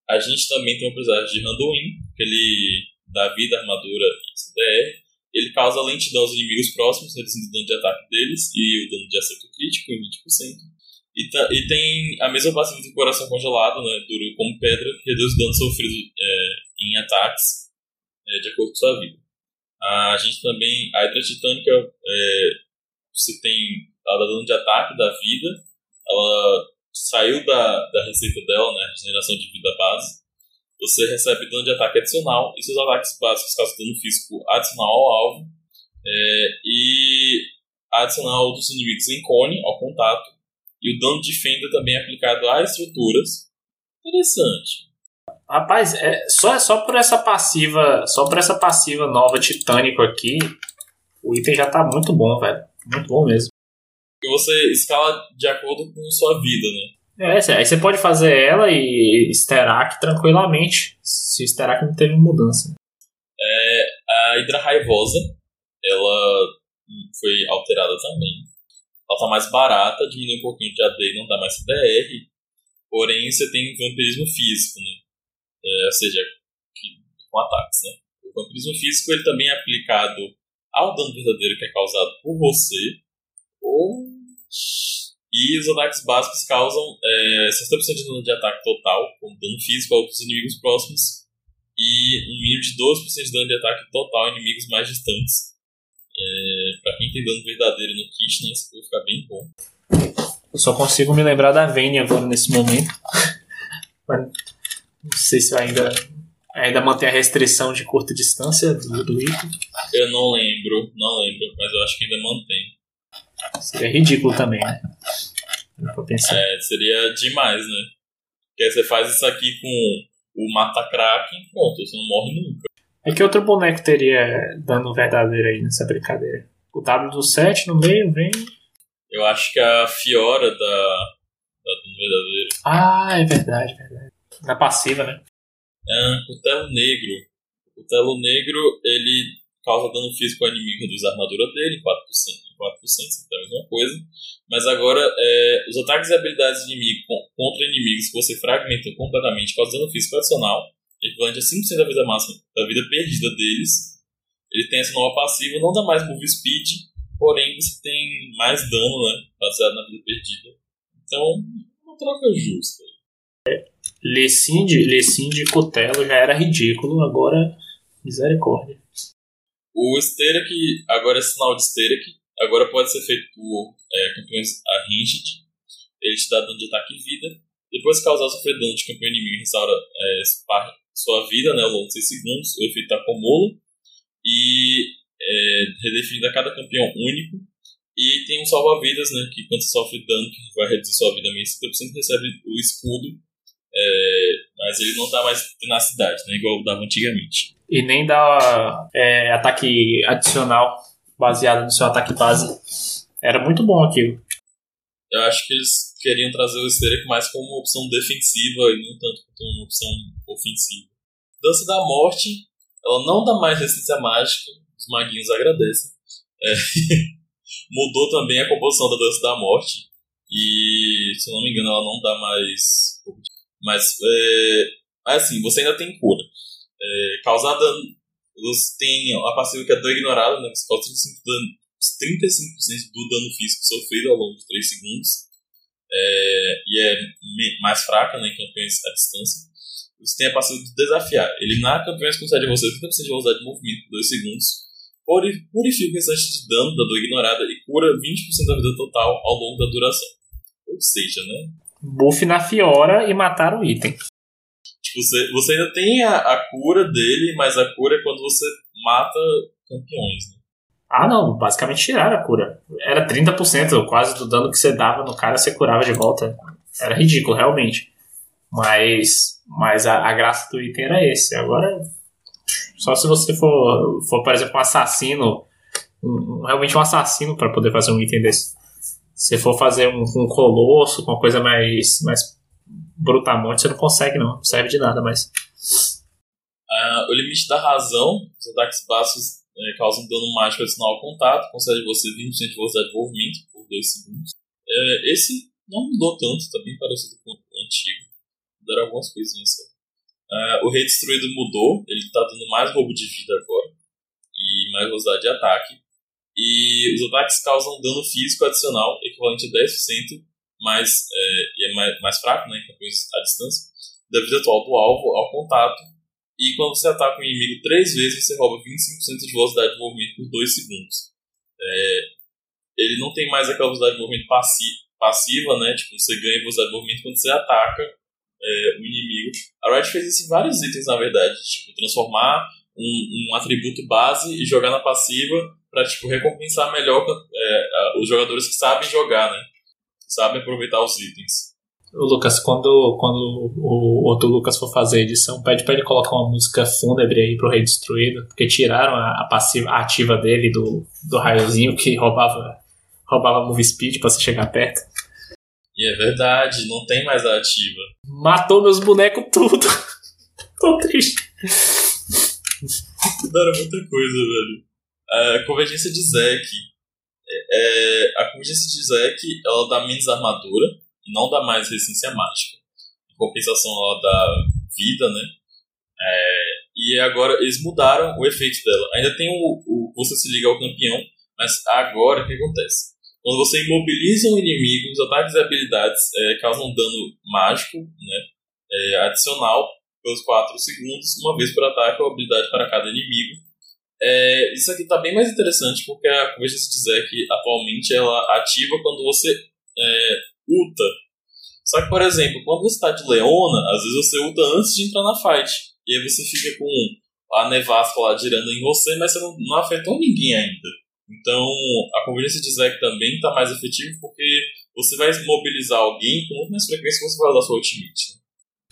A gente também tem o presságio de Randuin, que ele dá vida, armadura e CDR. Ele causa lentidão aos inimigos próximos, reduzindo o dano de ataque deles e o dano de acerto crítico em 20%. E, tá, e tem a mesma passiva do coração congelado, né, duro como pedra, que reduz o dano sofrido é, em ataques é, de acordo com sua vida. A gente também, a Hydra Titânica, é, você tem ela dano de ataque da vida, ela saiu da, da receita dela, né, regeneração de vida base, você recebe dano de ataque adicional e seus ataques básicos causam dano físico adicional ao alvo é, e adicional dos inimigos em cone ao contato e o dano de fenda também é aplicado a estruturas. Interessante. Rapaz, é, só, só por essa passiva, só por essa passiva nova titânico aqui, o item já tá muito bom, velho. Muito bom mesmo. Porque você escala de acordo com sua vida, né? É, aí você pode fazer ela e Sterak tranquilamente, se o Sterak não teve mudança. É, a Hidra Raivosa, ela foi alterada também. Ela tá mais barata, diminui um pouquinho de AD e não dá mais CDR. Porém, você tem vampirismo físico, né? É, ou seja, com ataques, né? O vampirismo físico ele também é aplicado ao dano verdadeiro que é causado por você, ou e os ataques básicos causam é, 60% de dano de ataque total, como dano físico a outros inimigos próximos, e um mínimo de 12% de dano de ataque total a inimigos mais distantes. É, pra quem tem dano verdadeiro no kit, né, isso vai ficar bem bom. Eu só consigo me lembrar da Vayne agora nesse momento. Mas não sei se ainda, ainda mantém a restrição de curta distância do, do item. Eu não lembro, não lembro, mas eu acho que ainda mantém. Seria ridículo também, né? Pra pensar. É, seria demais, né? Porque você faz isso aqui com o Mata-Kraken, pronto, você não morre nunca. É que outro boneco teria dano verdadeiro aí nessa brincadeira? O W do 7 no meio vem. Eu acho que a Fiora da, da Dano Verdadeiro. Ah, é verdade, verdade. Na passiva, né? É, o Telo Negro. O Telo Negro, ele causa dano físico ao inimigo, reduz a armadura dele, 4%, 4% sempre é a mesma coisa. Mas agora, é, os ataques e habilidades de inimigo contra inimigos que você fragmentou completamente causam dano físico adicional, equivalente a 5% da vida máxima da vida perdida deles. Ele tem essa nova passiva, não dá mais move speed, porém você tem mais dano, né, baseado na vida perdida. Então, uma troca justa. Lecinde, Lecinde Cotelo já era ridículo, agora misericórdia. O Sterek, agora é sinal de Sterek, agora pode ser feito por é, campeões arranged. Ele te dá dano de ataque e vida. Depois que causar sofrer dano de campeão inimigo, restaura é, sua vida né, ao longo de 6 segundos. O efeito acumula. E é redefinido a cada campeão único. E tem um salva-vidas, né? Que quando sofre dano, que vai reduzir sua vida meio 50%, recebe o escudo. É, mas ele não dá mais tenacidade, né? Igual dava antigamente. E nem dá é, ataque adicional baseado no seu ataque base. Era muito bom aquilo. Eu acho que eles queriam trazer o Sterek mais como uma opção defensiva e não tanto como uma opção ofensiva. Dança da Morte, ela não dá mais resistência mágica, os maguinhos agradecem. É, mudou também a composição da Dança da Morte, e se eu não me engano, ela não dá mais. Mas, é, assim, você ainda tem cura. É, causar dano. Você tem a passiva que é dano ignorado, né? Você causa 35%, dano, 35 do dano físico sofrido ao longo de 3 segundos. É, e é mais fraca né, em campeões à distância. Você tem a passiva de desafiar. Eliminar campeões que concede a você 30% de velocidade de movimento por 2 segundos. Purifica o restante de dano da dor ignorada e cura 20% da vida total ao longo da duração. Ou seja, né? Buff na Fiora e matar o item. Tipo, você, você ainda tem a, a cura dele, mas a cura é quando você mata campeões, né? Ah, não, basicamente tiraram a cura. Era 30% quase do dano que você dava no cara, você curava de volta. Era ridículo, realmente. Mas, mas a, a graça do item era esse. Agora, só se você for, for por exemplo, um assassino um- realmente um assassino para poder fazer um item desse. Se for fazer um, um colosso, uma coisa mais, mais brutamonte, você não consegue, não. Não serve de nada, mas. Ah, o limite da razão, os ataques básicos eh, causam dano mágico adicional ao contato, concede você 20% de velocidade de movimento por 2 segundos. Eh, esse não mudou tanto, tá bem parecido com o antigo. Mudaram algumas coisinhas só. Ah, o Rei Destruído mudou, ele tá dando mais roubo de vida agora e mais velocidade de ataque. E os ataques causam dano físico adicional, equivalente a 10%, mais, eh, e é mais, mais fraco, né, campeões à distância, da vida atual do alvo ao contato. E quando você ataca um inimigo três vezes, você rouba 25% de velocidade de movimento por 2 segundos. É, ele não tem mais aquela velocidade de movimento passi- passiva, né? Tipo, você ganha velocidade de movimento quando você ataca é, o inimigo. A Riot fez isso em vários itens, na verdade. Tipo, transformar um, um atributo base e jogar na passiva pra, tipo, recompensar melhor é, os jogadores que sabem jogar, né? Sabem aproveitar os itens. Ô, Lucas, quando, quando o outro Lucas for fazer a edição, pede pra ele colocar uma música fúnebre aí pro Rei Destruído, porque tiraram a, a passiva a ativa dele do, do raiozinho que roubava, roubava move speed pra você chegar perto. E é verdade, não tem mais a ativa. Matou meus bonecos tudo. Tô triste. Mudaram muita coisa, velho. A convergência de Zek. É, a convergência de Zek, ela dá menos armadura e não dá mais resistência mágica. Em compensação, ela dá vida, né? É, e agora eles mudaram o efeito dela. Ainda tem o, o você se liga ao campeão, mas agora o que acontece? Quando você imobiliza um inimigo, os ataques e habilidades é, causam dano mágico, né? É, adicional pelos 4 segundos, uma vez por ataque ou habilidade para cada inimigo. É, isso aqui está bem mais interessante porque a convergência de Zek atualmente ela ativa quando você é, ulta. Só que, por exemplo, quando você está de Leona, às vezes você ulta antes de entrar na fight. E aí você fica com a nevasca lá girando em você, mas você não, não afetou ninguém ainda. Então, a convergência de Zek também está mais efetiva porque você vai mobilizar alguém com muito mais frequência que você vai usar sua ultimate.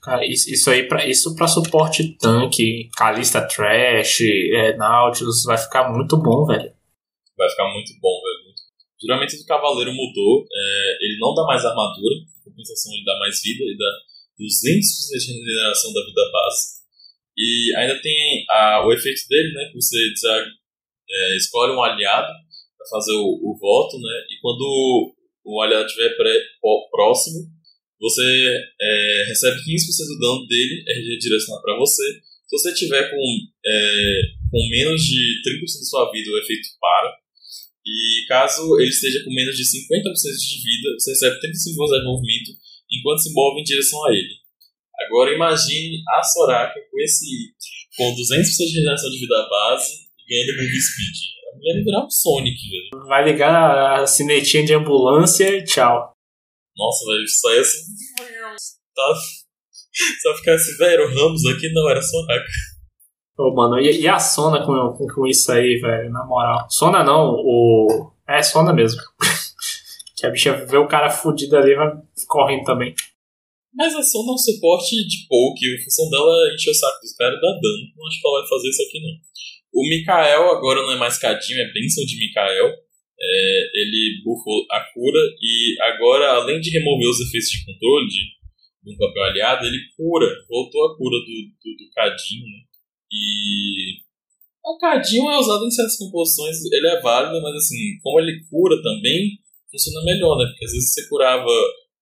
Cara, isso, aí, pra, isso pra suporte tanque, Kalista Trash, é, Nautilus, vai ficar muito bom, velho. Vai ficar muito bom, velho. Geralmente o Cavaleiro mudou, é, ele não dá mais armadura, em compensação ele dá mais vida, ele dá 200% de regeneração da vida base. E ainda tem a- o efeito dele, né? Que você desa- é, escolhe um aliado para fazer o, o voto, né? E quando o, aliado estiver próximo, você é, recebe 15% do dano dele, é redirecionado para você. Se você tiver com, é, com menos de 30% da sua vida, o efeito para. E caso ele esteja com menos de 50% de vida, você recebe 35 velocidade de movimento enquanto se move em direção a ele. Agora imagine a Soraka com esse com 200% de regeneração de vida base e ganhando move speed. Vai virar um Sonic, velho. Vai ligar a sinetinha de ambulância e tchau. Nossa, velho, só ia assim. Tá, só ficar assim, velho, o Ramos aqui não era Soraka. Ô, mano, e, e a Sona com, com, com isso aí, velho, na moral. Sona não, o. É Sona mesmo. que a bicha vê o cara fudido ali vai correndo também. Mas a Sona é um suporte de poke, a função dela é encher o saco dos caras e dar dano. Não acho que ela vai fazer isso aqui, não. O Mikael agora não é mais Cadinho, é Benção de Mikael. É, ele bufou a cura e agora, além de remover os efeitos de controle de, de um campeão aliado, ele cura, voltou a cura do, do, do Cadinho, né? E o Cadinho é usado em certas composições, ele é válido, mas assim, como ele cura também, funciona melhor, né? Porque às vezes você curava,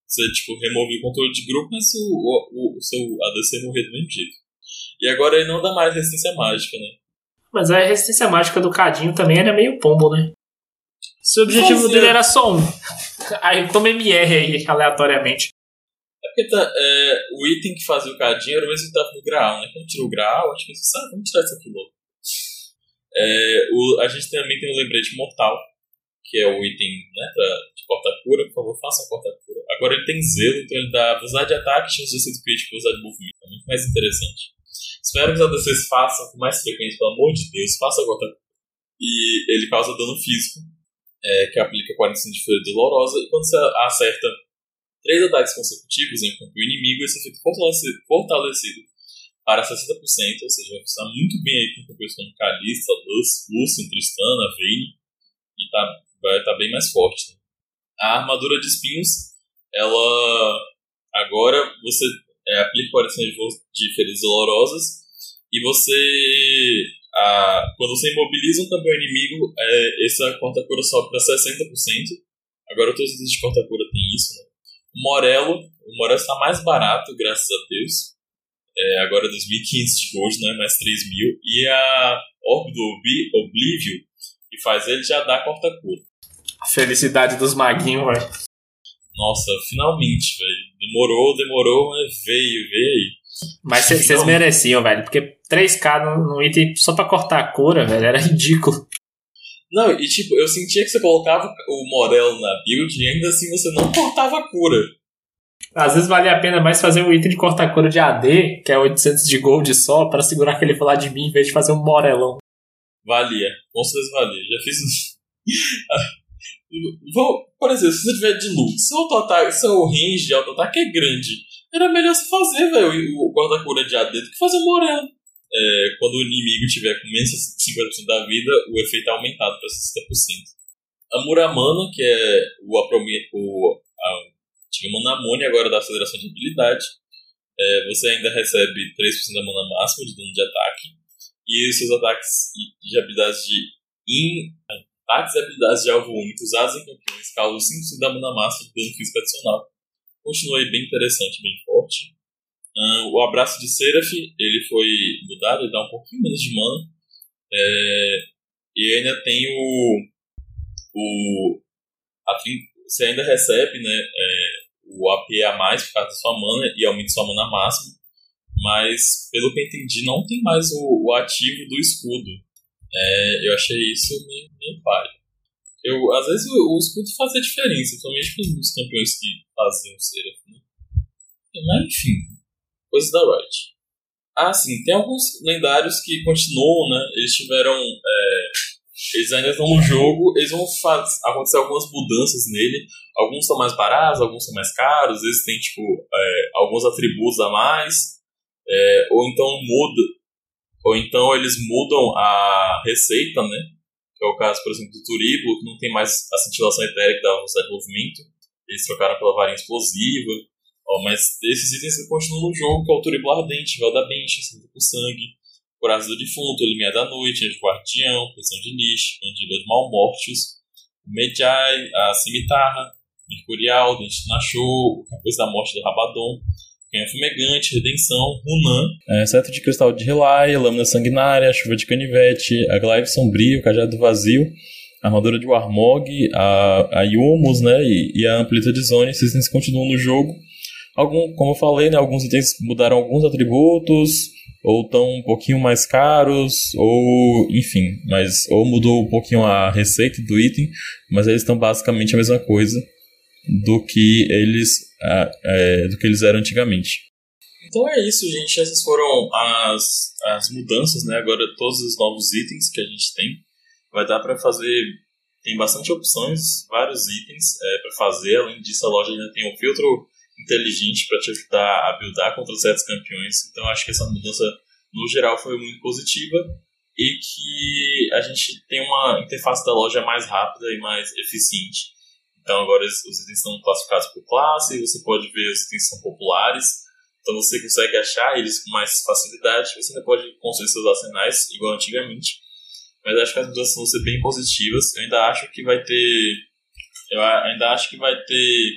você tipo, removia o controle de grupo, mas o, o, o seu ADC morria do mesmo jeito. E agora ele não dá mais resistência mágica, né? Mas a resistência mágica do Cadinho também era meio pombo, né? Se o objetivo Fazia. dele era só um. Aí toma MR aí, aleatoriamente. É porque tá, é, o item que fazia o cadinho era o mesmo que tava no Graal, né? Quando tirou o Graal, acho que sabe, vamos tirar isso aqui logo. É, o, a gente também tem o lembrete mortal, que é o item né, pra, de porta-cura. Por favor, faça a porta-cura. Agora ele tem zelo, então ele dá velocidade de ataque, chance de acerto crítico velocidade de movimento. É muito mais interessante. Espero que os ADCs façam com mais frequência, pelo amor de Deus, faça a porta E ele causa dano físico, é, que aplica 45 de fúria dolorosa, e quando você acerta três ataques consecutivos em campo inimigo, esse efeito fortalecido, fortalecido para 60%, ou seja, vai funcionar muito bem aí com campeões como Kalista, Luz, Lucian, Tristana, Vayne. tá, vai estar bem mais forte. Né? A armadura de espinhos, ela agora você é, aplica 40 de, de feridas dolorosas e você a, quando você imobiliza um campeão inimigo, é, essa corta-cura sobe para 60%. Agora todos os itens de corta-cura tem isso, né? O Morello, o Morello está mais barato, graças a Deus. É, agora 2.500 de gold, não é mais 3.000. E a Orb do Oblivio, que faz ele, já dá corta-cura. Felicidade dos maguinhos, velho. Nossa, finalmente, velho. Demorou, demorou, mas veio, veio aí. Mas vocês mereciam, velho. Porque 3k no, no, item só pra cortar a cura, velho, era ridículo. Não, e tipo, eu sentia que você colocava o Morel na build e ainda assim você não cortava a cura. Às vezes valia a pena mais fazer um item de cortar cura de AD, que é 800 de gold só, para segurar aquele falar de mim, em vez de fazer um Morelão. Valia, com certeza valia. Já fiz. Vou, por exemplo, se você tiver de loot, seu seu range de auto-ataque é grande, era melhor você fazer, velho, o guarda-cura de AD do que fazer o Morel. É, quando o inimigo tiver com menos de 50% da vida, o efeito é aumentado para 60%. A Muramana, que é o, o a tinha mana agora da aceleração de habilidade. É, você ainda recebe 3% da mana máxima de dano de ataque. E seus ataques de habilidades de. In, ataques e habilidades de alvo único usados em campeões causam 5% da mana máxima de dano físico adicional. Continua aí bem interessante, bem forte. Uh, o abraço de Seraph, ele foi mudado, ele dá um pouquinho menos de mana. É, e ainda tem o. o a, você ainda recebe né, é, o AP a mais por causa da sua mana e aumenta sua mana máxima. Mas, pelo que eu entendi, não tem mais o, o ativo do escudo. É, eu achei isso meio, meio pai. Eu, às vezes o, o escudo fazia diferença, principalmente para os campeões que faziam Seraph, né? Mas enfim, coisas da Riot. Ah, sim, tem alguns lendários que continuam, né? Eles tiveram. É, eles ainda estão no jogo, eles vão acontecer algumas mudanças nele. Alguns são mais baratos, alguns são mais caros, às vezes tem tipo é, alguns atributos a mais, é, ou então muda, ou então eles mudam a receita, né? Que é o caso, por exemplo, do Turiblo, que não tem mais a cintilação etérica que dava um certo movimento. Eles trocaram pela varinha explosiva. Ó, mas esses itens continuam no jogo, que é o Turiblo Ardente, Vel da Bench, com Sangue, Coração do Defunto, Limiar da Noite, Anjo Guardião, Pressão de Lixo, Mandíbula de Malmortius, Medjai, a Cimitarra, Mercurial, Dente Nachou, Capuz da Morte do Rabadon, Canhão Fumegante, Redenção, Runan, é, Cetro de Cristal de Relay, Lâmina Sanguinária, Chuva de Canivete, a Glaive Sombrio, Cajado Vazio, Armadura de Warmog, a, a Yumus, né, e, e a Amplita de Zone, esses itens continuam no jogo. Algum, como eu falei, né, alguns itens mudaram alguns atributos, ou estão um pouquinho mais caros, ou enfim, mas ou mudou um pouquinho a receita do item, mas eles estão basicamente a mesma coisa do que eles é, do que eles eram antigamente. Então é isso, gente. Essas foram as, as mudanças, né? Agora todos os novos itens que a gente tem. Vai dar para fazer. Tem bastante opções, vários itens é, para fazer. Além disso, a loja ainda tem um filtro inteligente para te ajudar a buildar contra certos campeões. Então acho que essa mudança, no geral, foi muito positiva e que a gente tem uma interface da loja mais rápida e mais eficiente. Então agora os itens são classificados por classe, você pode ver os itens são populares, então você consegue achar eles com mais facilidade. Você ainda pode construir seus arsenais igual antigamente, mas acho que as mudanças vão ser bem positivas. Eu ainda acho que vai ter, eu ainda acho que vai ter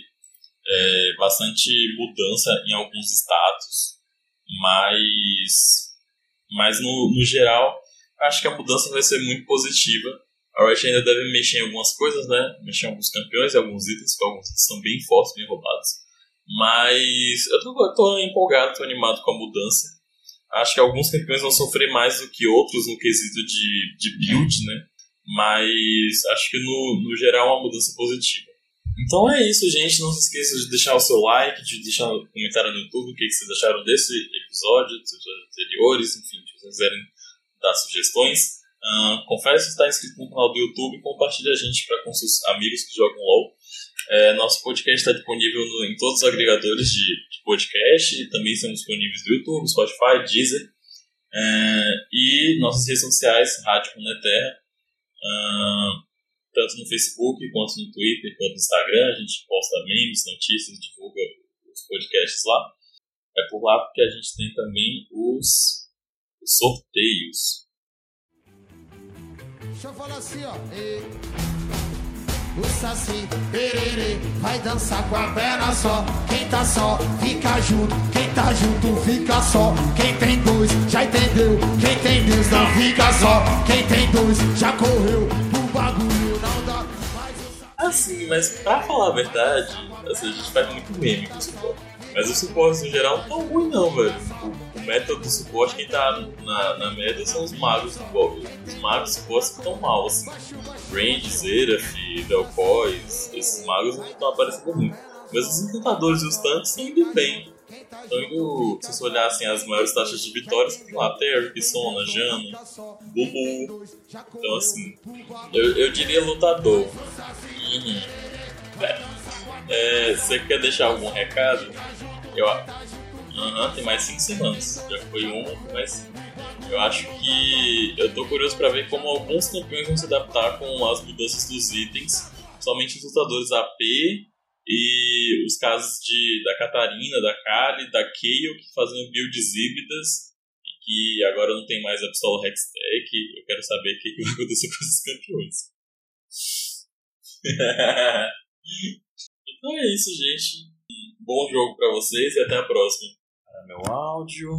é, bastante mudança em alguns status, mas, mas no, no geral acho que a mudança vai ser muito positiva a Riot ainda deve mexer em algumas coisas, né? Mexer em alguns campeões e alguns itens, que alguns são bem fortes, bem roubados. Mas eu tô, tô empolgado, tô animado com a mudança. Acho que alguns campeões vão sofrer mais do que outros no quesito de, de build, né? Mas acho que no, no geral é uma mudança positiva. Então é isso, gente. Não se esqueça de deixar o seu like, de deixar um comentário no YouTube o que vocês acharam desse episódio, dos episódios anteriores, enfim, se vocês quiserem dar sugestões. Uh, confere se está inscrito no canal do YouTube e compartilhe a gente para com seus amigos que jogam LOL. É, nosso podcast está disponível no, em todos os agregadores de, de podcast e também estamos disponíveis no YouTube, Spotify, Deezer é, e nossas redes sociais, Rádio Runeterra. Uh, tanto no Facebook, quanto no Twitter, quanto no Instagram. A gente posta memes, notícias, divulga os podcasts lá. É por lá porque a gente tem também os, os sorteios. Deixa eu falar assim, ó. E... O Saci, perere, vai dançar com a perna só. Quem tá só, fica junto. Quem tá junto, fica só. Quem tem dois, já entendeu. Quem tem Deus, não fica só. Quem tem dois, já correu. O bagulho não dá. Mas o Saci... Assim, mas pra falar a verdade, assim, a gente faz muito meme com suporte. Mas os suportes no geral não tão ruim não, velho. O, o método do suporte, quem tá na, na média são os magos do golpe. Os magos suportes que estão mal, assim. Range, Seraph, Delcois, esses magos não estão aparecendo muito. Mas os encantadores e os tanques estão indo bem. Estão indo, se você olhar assim, as maiores taxas de vitórias, tem lá Terry, Sona, Jano, Bubu. Então assim, eu, eu diria lutador. Uhum. É. É, você quer deixar algum recado? Eu, Aham, tem mais 5 semanas. Já foi uma, cinco. Eu acho que eu tô curioso pra ver como alguns campeões vão se adaptar com as mudanças dos itens, somente os lutadores AP e os casos de, da Catarina, da Kali, da Kayle, que faziam builds híbridas e que agora não tem mais a pistola Hextech. Eu quero saber o que, que vai acontecer com esses campeões. então é isso, gente. Bom jogo pra vocês e até a próxima. Para meu áudio.